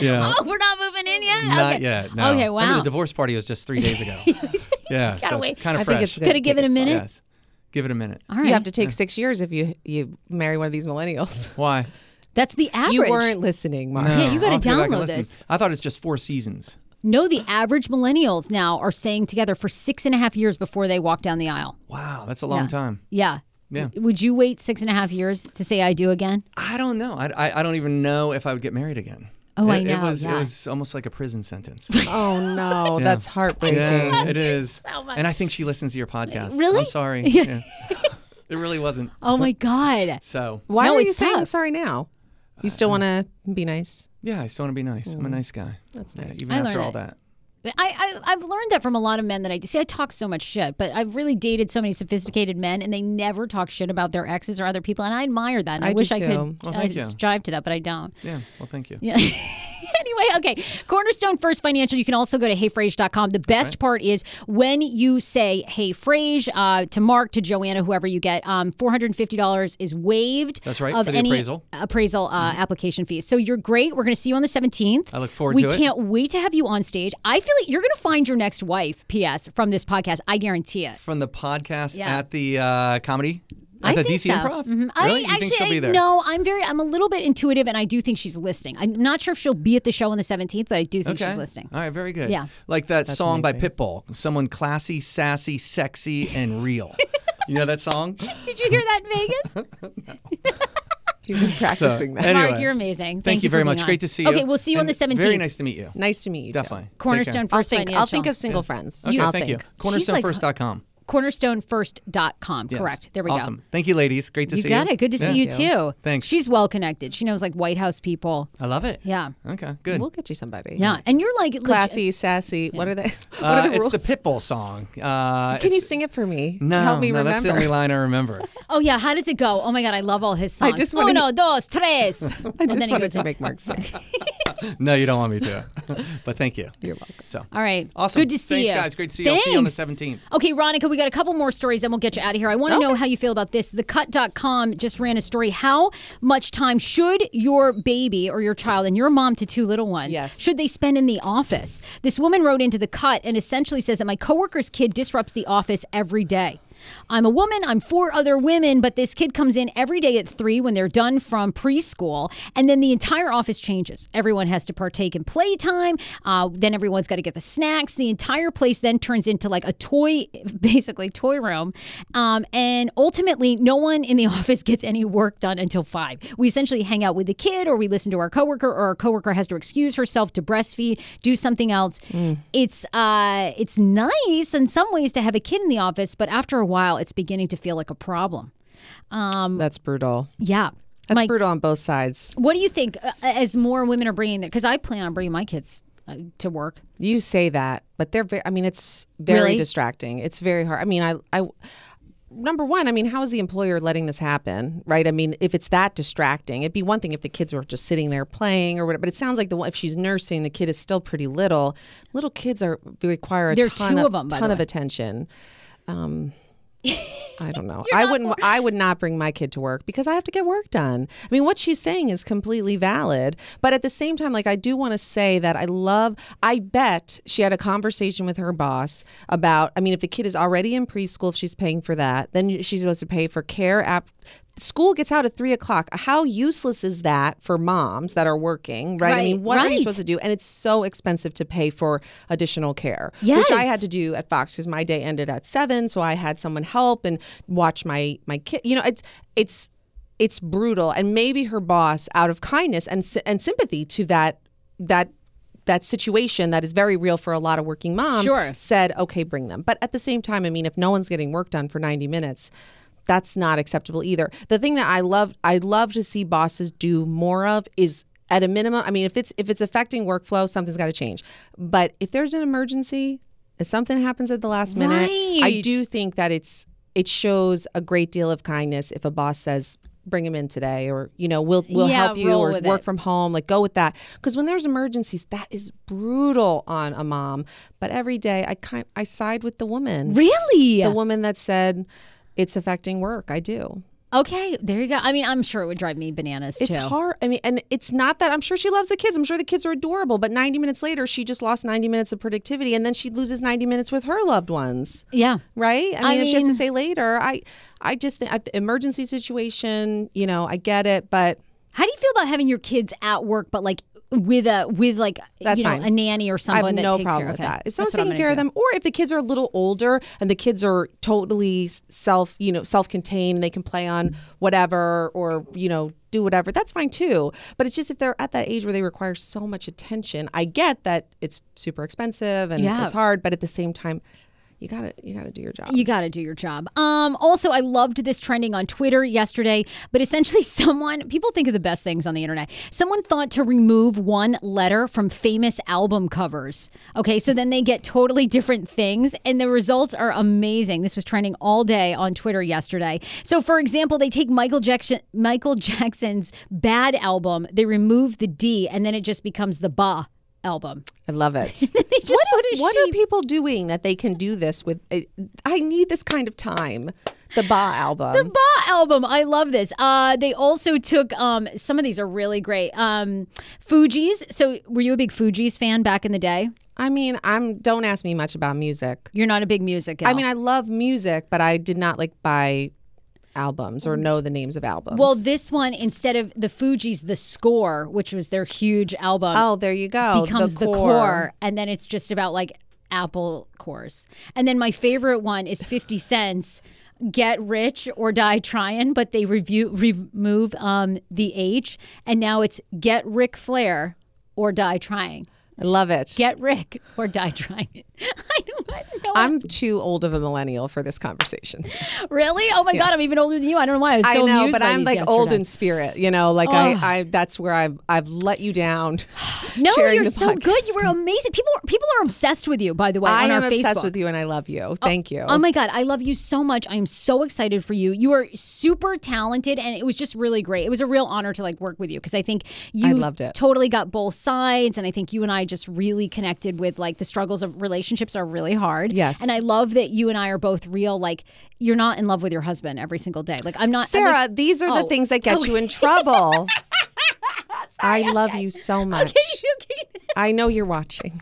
H: Yeah.
A: Oh, *laughs* we're not moving in yet.
H: Not
A: okay.
H: yet. No.
A: Okay.
H: Remember
A: Wow.
H: the divorce party was just three days ago. *laughs* yeah. So
A: wait.
H: it's kind
D: I
H: of
D: think
H: fresh.
D: it's good.
A: Could have given a
D: Take it slow.
A: minute.
H: Yes. Give it a minute.
A: All right.
D: You have to take six years if you you marry one of these millennials. *laughs*
H: Why?
A: That's the average.
D: You weren't listening, Mark.
A: Yeah, you gotta
H: I'll have to go back and
A: download this.
H: I thought it's just four seasons.
A: No, the average millennials now are staying together for six and a half years before they walk down the aisle.
H: Wow, that's a long
A: Yeah.
H: time.
A: Yeah.
H: Yeah.
A: Would you wait six and a half years to say I do again?
H: I don't know. I, I, I don't even know if I would get married again.
A: Oh, I
H: It-
A: know,
H: It was
A: yeah.
H: it was almost like a prison sentence. *laughs*
D: Oh no, *laughs*
H: Yeah.
D: that's heartbreaking.
H: yeah, it *laughs* is.
A: so much.
H: And I think she listens to your podcast.
A: Really?
H: I'm sorry.
A: Yeah.
H: Yeah. it really wasn't.
A: Oh my God.
H: So
D: Why
A: No,
D: are you saying
A: tough.
D: sorry now? You uh, still want to be nice?
H: yeah, I still want to be nice. I'm a mm. nice guy.
D: That's
H: Yeah,
D: nice.
H: even
A: I
H: after
A: learned
H: all
A: it.
H: that.
A: I, I I've learned that from a lot of men that I see. I talk so much shit, but I've really dated so many sophisticated men, and they never talk shit about their exes or other people, and I admire that. And I,
D: I
A: wish I could.
H: Well,
A: uh, strive to that, but I don't.
H: Yeah. Well, thank you.
A: Yeah. *laughs* anyway, okay. Cornerstone First Financial. You can also go to heyfrage.com. The best part is when you say Hey Frage uh, to Mark, to Joanna, whoever you get, um, $450 is waived.
H: That's right,
A: Of
H: for the
A: any
H: appraisal. Mm-hmm.
A: uh, application fees. So you're great. We're going to see you on the 17th.
H: I look forward
A: we
H: to it.
A: can't wait to have you on stage. I feel like you're going to find your next wife, P.S., from this podcast. I guarantee it.
H: From the podcast
A: Yeah.
H: at the uh, comedy at
A: I
H: the
A: think
H: DC
A: so.
H: Improv.
A: Mhm.
H: Really?
A: I
H: you
A: actually
H: think she'll be there?
A: no. I'm very. I'm a little bit intuitive, and I do think she's listening. I'm not sure if she'll be at the show on the 17th, but I do think
H: Okay.
A: she's listening.
H: All right, very good.
A: Yeah.
H: Like that song by. Pitbull, someone classy, sassy, sexy, and real. *laughs* you know that song?
A: Did you hear that in Vegas? *laughs* *laughs*
D: You've been *laughs* practicing that.
H: Anyway.
A: Mark, you're amazing.
H: Thank, you
A: for
H: very much.
A: on.
H: Great to see you.
A: Okay, we'll see you on the 17th.
H: Very nice to meet you.
D: Nice to meet you.
H: Definitely. Take
A: Cornerstone
H: care.
D: I'll
A: First
D: think.
A: Financial.
D: I'll think of single friends.
H: Okay,
D: I'll
H: thank you.
D: think.
H: Cornerstonefirst.com.
A: cornerstonefirst.com.
H: Yes.
A: Correct. There we
H: awesome.
A: go. Awesome.
H: Thank you, ladies. Great to
A: You
H: see
A: got
H: you.
A: Got it. Good to see
H: Yeah.
A: you too.
H: Thanks.
A: She's well connected. She knows like White House people.
H: I love it.
A: Yeah.
H: Okay, good.
D: We'll get you somebody.
A: Yeah. And you're like legit-
D: Classy, sassy. What are they? *laughs* What
H: Uh,
D: are the
H: it's
D: rules?
H: the Pitbull song. Uh,
D: Can you sing it for me?
H: No,
D: Help me
H: no,
D: remember.
H: that's the only line I remember. *laughs*
A: Oh yeah. How does it go? Oh my god, I love all his songs.
D: I just wanna-
A: Uno, dos, tres. *laughs*
D: I
A: and
D: just
A: then
D: wanted to make Mark sing.
H: No, you don't want me to. but thank you.
D: You're welcome.
H: So
A: All right.
H: Awesome.
A: Good to see
H: Thanks,
A: you.
H: guys. Great to see you. I'll see you on the 17th.
A: Okay, Ronica, we got a couple more stories, then we'll get you out of here. I want to know how you feel about this. TheCut.com just ran a story. How much time should your baby or your child, and you're mom to two little ones,
D: Yes.
A: should they spend in the office? This woman wrote into The Cut and essentially says that my coworker's kid disrupts the office every day. I'm a woman, I'm four other women, but this kid comes in every day at three when they're done from preschool, and then the entire office changes. Everyone has to partake in playtime, uh, then everyone's got to get the snacks. The entire place then turns into like a toy, *laughs* basically, toy room. Um, and ultimately, no one in the *laughs* office gets any work done until five. We essentially hang out with the kid, or we listen to our coworker, or our coworker has to excuse herself to breastfeed, do something else. It's uh, it's nice in some ways to have a kid in the office, but after a while, it's beginning to feel like a problem.
D: That's brutal.
A: Yeah.
D: That's
A: Mike,
D: brutal on both sides.
A: what do you think uh, as more women are bringing that? Because I plan on bringing my kids uh, to work.
D: You say that, but they're very. I mean, it's very
A: Really?
D: distracting. It's very hard. I mean, I, I. Number one, I mean, how is the employer letting this happen, right? I mean, if it's that distracting, it'd be one thing if the kids were just sitting there playing or whatever. But it sounds like the one if she's nursing, the kid is still pretty little. Little kids are they require a
A: There
D: ton of,
A: of 'em, by the
D: ton of attention. Um, I don't know. *laughs* I wouldn't. I would not bring my kid to work because I have to get work done. I mean, what she's saying is completely valid, but at the same time, like I do want to say that I love. I bet she had a conversation with her boss about. I mean, if the kid is already in preschool, if she's paying for that, then she's supposed to pay for care app. School gets out at three o'clock. How useless is that for moms that are working, right? I mean, what are you supposed to do? And it's so expensive to pay for additional care, which I had to do at Fox because my day ended at seven, so I had someone help and watch my my kid. You know, it's it's it's brutal, and maybe her boss, out of kindness and and sympathy to that that that situation that is very real for a lot of working moms,
A: Sure.
D: said, okay, bring them. But at the same time, I mean, if no one's getting work done for ninety minutes. That's not acceptable either. The thing that I love, I love to see bosses do more of is at a minimum. I mean, if it's if it's affecting workflow, something's got to change. But if there's an emergency, if something happens at the last minute, I do think that it's it shows a great deal of kindness if a boss says bring him in today or you know we'll we'll
A: Yeah,
D: help you or work
A: it.
D: from home like go with that because when there's emergencies that is brutal on a mom but every day i kind i side with the woman
A: Really?
D: the woman that said it's affecting work i do
A: okay, there you go. I mean, I'm sure it would drive me bananas
D: it's
A: too.
D: hard i mean and it's not that i'm sure she loves the kids i'm sure the kids are adorable but 90 minutes later she just lost 90 minutes of productivity and then she loses 90 minutes with her loved ones
A: Yeah.
D: right? I mean,
A: I
D: if she has to say later, I, I just think emergency situation, you know, I get it, but
A: How do you feel about having your kids at work, but like with a with like
D: That's
A: you know
D: fine.
A: a nanny or
D: I
A: someone
D: have
A: that
D: no
A: takes
D: problem
A: care.
D: with
A: okay.
D: that. If someone's taking care of them, or if the kids are a little older and the kids are totally self, you know, self-contained, they can play on whatever or you know do whatever. That's fine too. But it's just if they're at that age where they require so much attention, I get that it's super expensive and
A: Yeah.
D: it's hard, but at the same time. You gotta you gotta do your job.
A: You got to do your job. Um, also, I loved this trending on Twitter yesterday, but essentially, *laughs* someone, people think of the best things on the internet. Someone thought to remove one letter from famous album covers. Okay, so then they get totally different things, and the results are amazing. This was trending all day on Twitter yesterday. So, for example, they take Michael Jackson, Michael Jackson's Bad album, they remove the D, and then it just becomes the Ba album.
D: I love it. *laughs* What what are people doing that they can do this with? I- need this kind of time. The Ba album.
A: The Ba album. I love this. Uh, they also took um, some of these are really great. Um, Fugees. So, were you a big Fugees fan back in the day?
D: I mean, I'm. Don't ask me much about music.
A: You're not a big music.
D: I mean, I love music, but I did not like buy albums or know the names of albums.
A: well, this one instead of the Fugees, the score, which was their huge album,
D: oh, there you go.
A: becomes the core. and then it's just about like Apple cores. And then my favorite one is Fifty Cents. Get rich or die trying, but they review remove um, the H, and now it's get Ric Flair or die trying.
D: I love it.
A: Get Rick or die trying. *laughs* I don't I.
D: I'm too old of a millennial for this conversation. *laughs*
A: really? Oh my god, I'm even older than you. I don't know why I was so
D: I know, but I'm like old in spirit. You know, like I, I. That's where I've I've let you down. *gasps*
A: No, you're so good. You were amazing. People people are obsessed with you, by the way,
D: I am obsessed
A: Facebook.
D: with you, and I love you. Oh, Thank you.
A: Oh my God, I love you so much. I am so excited for you. You are super talented, and it was just really great. It was a real honor to like work with you because I think you
D: loved it.
A: totally got both sides, and I think you and I just really connected with like the struggles of relationships are really hard.
D: Yes.
A: and I love that you and I are both real. Like you're not in love with your husband every single day. Like I'm not. I'm
D: Sarah,
A: like-
D: these are the
A: Oh.
D: things that get you in *laughs* trouble. I love you so much. *laughs* I know you're watching.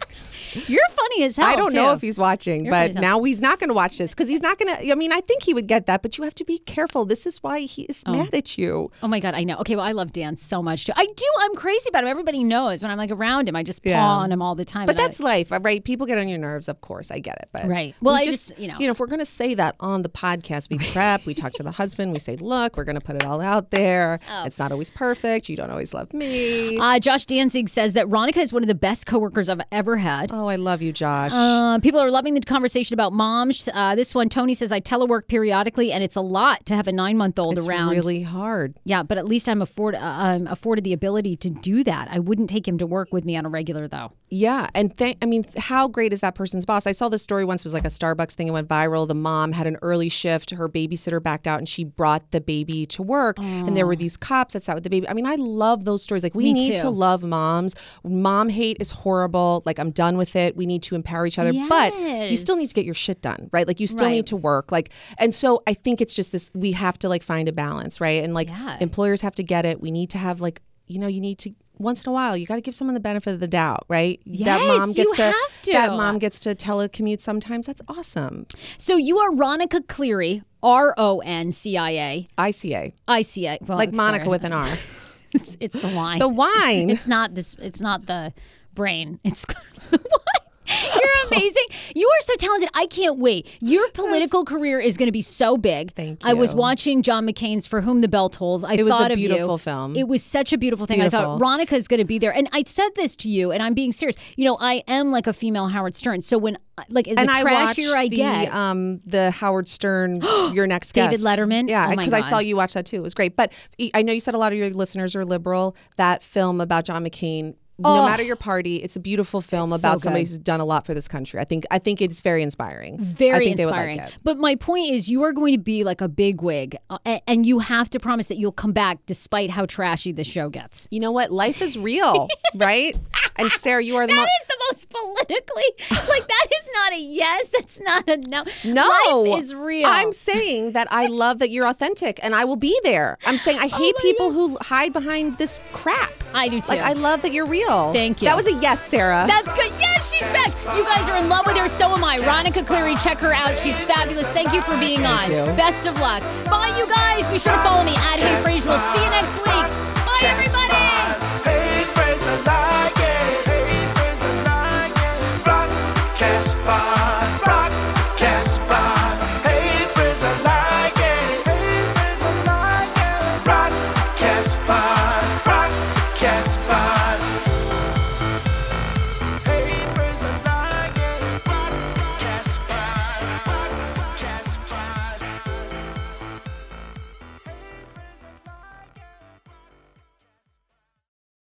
A: You're funny as hell.
D: I don't know if he's watching,
A: You're
D: but now he's not going to watch this because he's not going to. I mean, I think he would get that, but you have to be careful. This is why he is mad at you.
A: Oh my god, I know. Okay, well, I love Dan so much too. I do. I'm crazy about him. Everybody knows when I'm like around him, I just paw
D: Yeah.
A: on him all the time.
D: But
A: and I-
D: that's life, right? People get on your nerves, of course. I get it, but
A: Right. Well,
D: we
A: I just- you know.
D: if we're going to say that on the podcast, we prep, we talk to the husband, we say, look, we're going to put it all out there.
A: Oh.
D: It's not always perfect. You don't always love me.
A: Uh, Josh Danzig says that Ronica is one of the best coworkers I've ever had.
D: oh, I love you, Josh.
A: Uh, people are loving the conversation about moms. Uh, this one, Tony says, I telework periodically, and it's a lot to have a nine month old
D: it's
A: around.
D: really hard.
A: yeah, but at least I'm afford uh, I'm afforded the ability to do that. I wouldn't take him to work with me on a regular though.
D: Yeah, and th- I mean, how great is that person's boss? I saw this story once. It was like a Starbucks thing. It went viral. The mom had an early shift. Her babysitter backed out, and she brought the baby to work. And there were these cops that sat with the baby. I mean, I love those stories. Like we
A: Me
D: need
A: too.
D: to love moms. Mom hate is horrible. Like I'm done with it. We need to empower each other. But you still need to get your shit done, right? Like you still
A: Right.
D: need to work. Like, and so I think it's just this. We have to like find a balance, right? And like
A: Yeah.
D: employers have to get it. We need to have like you know you need to once in a while you got to give someone the benefit of the doubt right that
A: Yes,
D: mom gets
A: you
D: to,
A: have to.
D: that mom gets to telecommute sometimes that's awesome
A: So you are Ronica Cleary, R O N C I A.
D: ica
A: I C A. Well,
D: like monica
A: sorry.
D: with an r *laughs*
A: It's, it's the wine.
D: the *laughs* wine
A: It's not this. It's not the brain. *laughs* It's the *laughs* wine. You're *laughs* amazing. You are so talented. I can't wait. Your political career is going to be so big.
D: Thank you.
A: I was watching John McCain's For Whom the Bell Tolls. I thought
D: It was a
A: of you.
D: beautiful film.
A: It was such a beautiful thing. I thought
D: Beautiful.
A: Ronica is going to be there, and I said this to you, and I'm being serious. You know, I am like a female Howard Stern. So when like the
D: and I watched
A: trashier I,
D: the
A: get,
D: um the Howard Stern *gasps* your next
A: David
D: guest
A: Letterman?
D: yeah
A: Oh
D: because I saw you watch that too it was great but I know you said a lot of your listeners are liberal that film about John McCain no matter your party it's a beautiful film
A: It's so
D: about somebody who's done a lot for this country I think I think it's very inspiring
A: very
D: think they would
A: inspiring.
D: like.
A: But my point is, you are going to be like a big wig, uh, and you have to promise that you'll come back despite how trashy the show gets.
D: You know what? Life is real, *laughs* right? And Sarah, you are the
A: That
D: mo-
A: is the most politically *laughs* like that is not a yes. That's not a no.
D: no.
A: life is real.
D: I'm saying that I love that you're authentic, and I will be there. I'm saying I hate people who hide behind this crap.
A: I do too.
D: Like I love that you're real.
A: Thank you.
D: That was a yes, Sarah.
A: That's good. Yes, she's back. You guys are in love with her. So am I. Ronica Cleary, check her out. She's fabulous. Thank you for being on.
D: you.
A: Best of luck. Bye, you guys. Be sure to follow me at Hey Frage. We'll see you next week. Bye, everybody.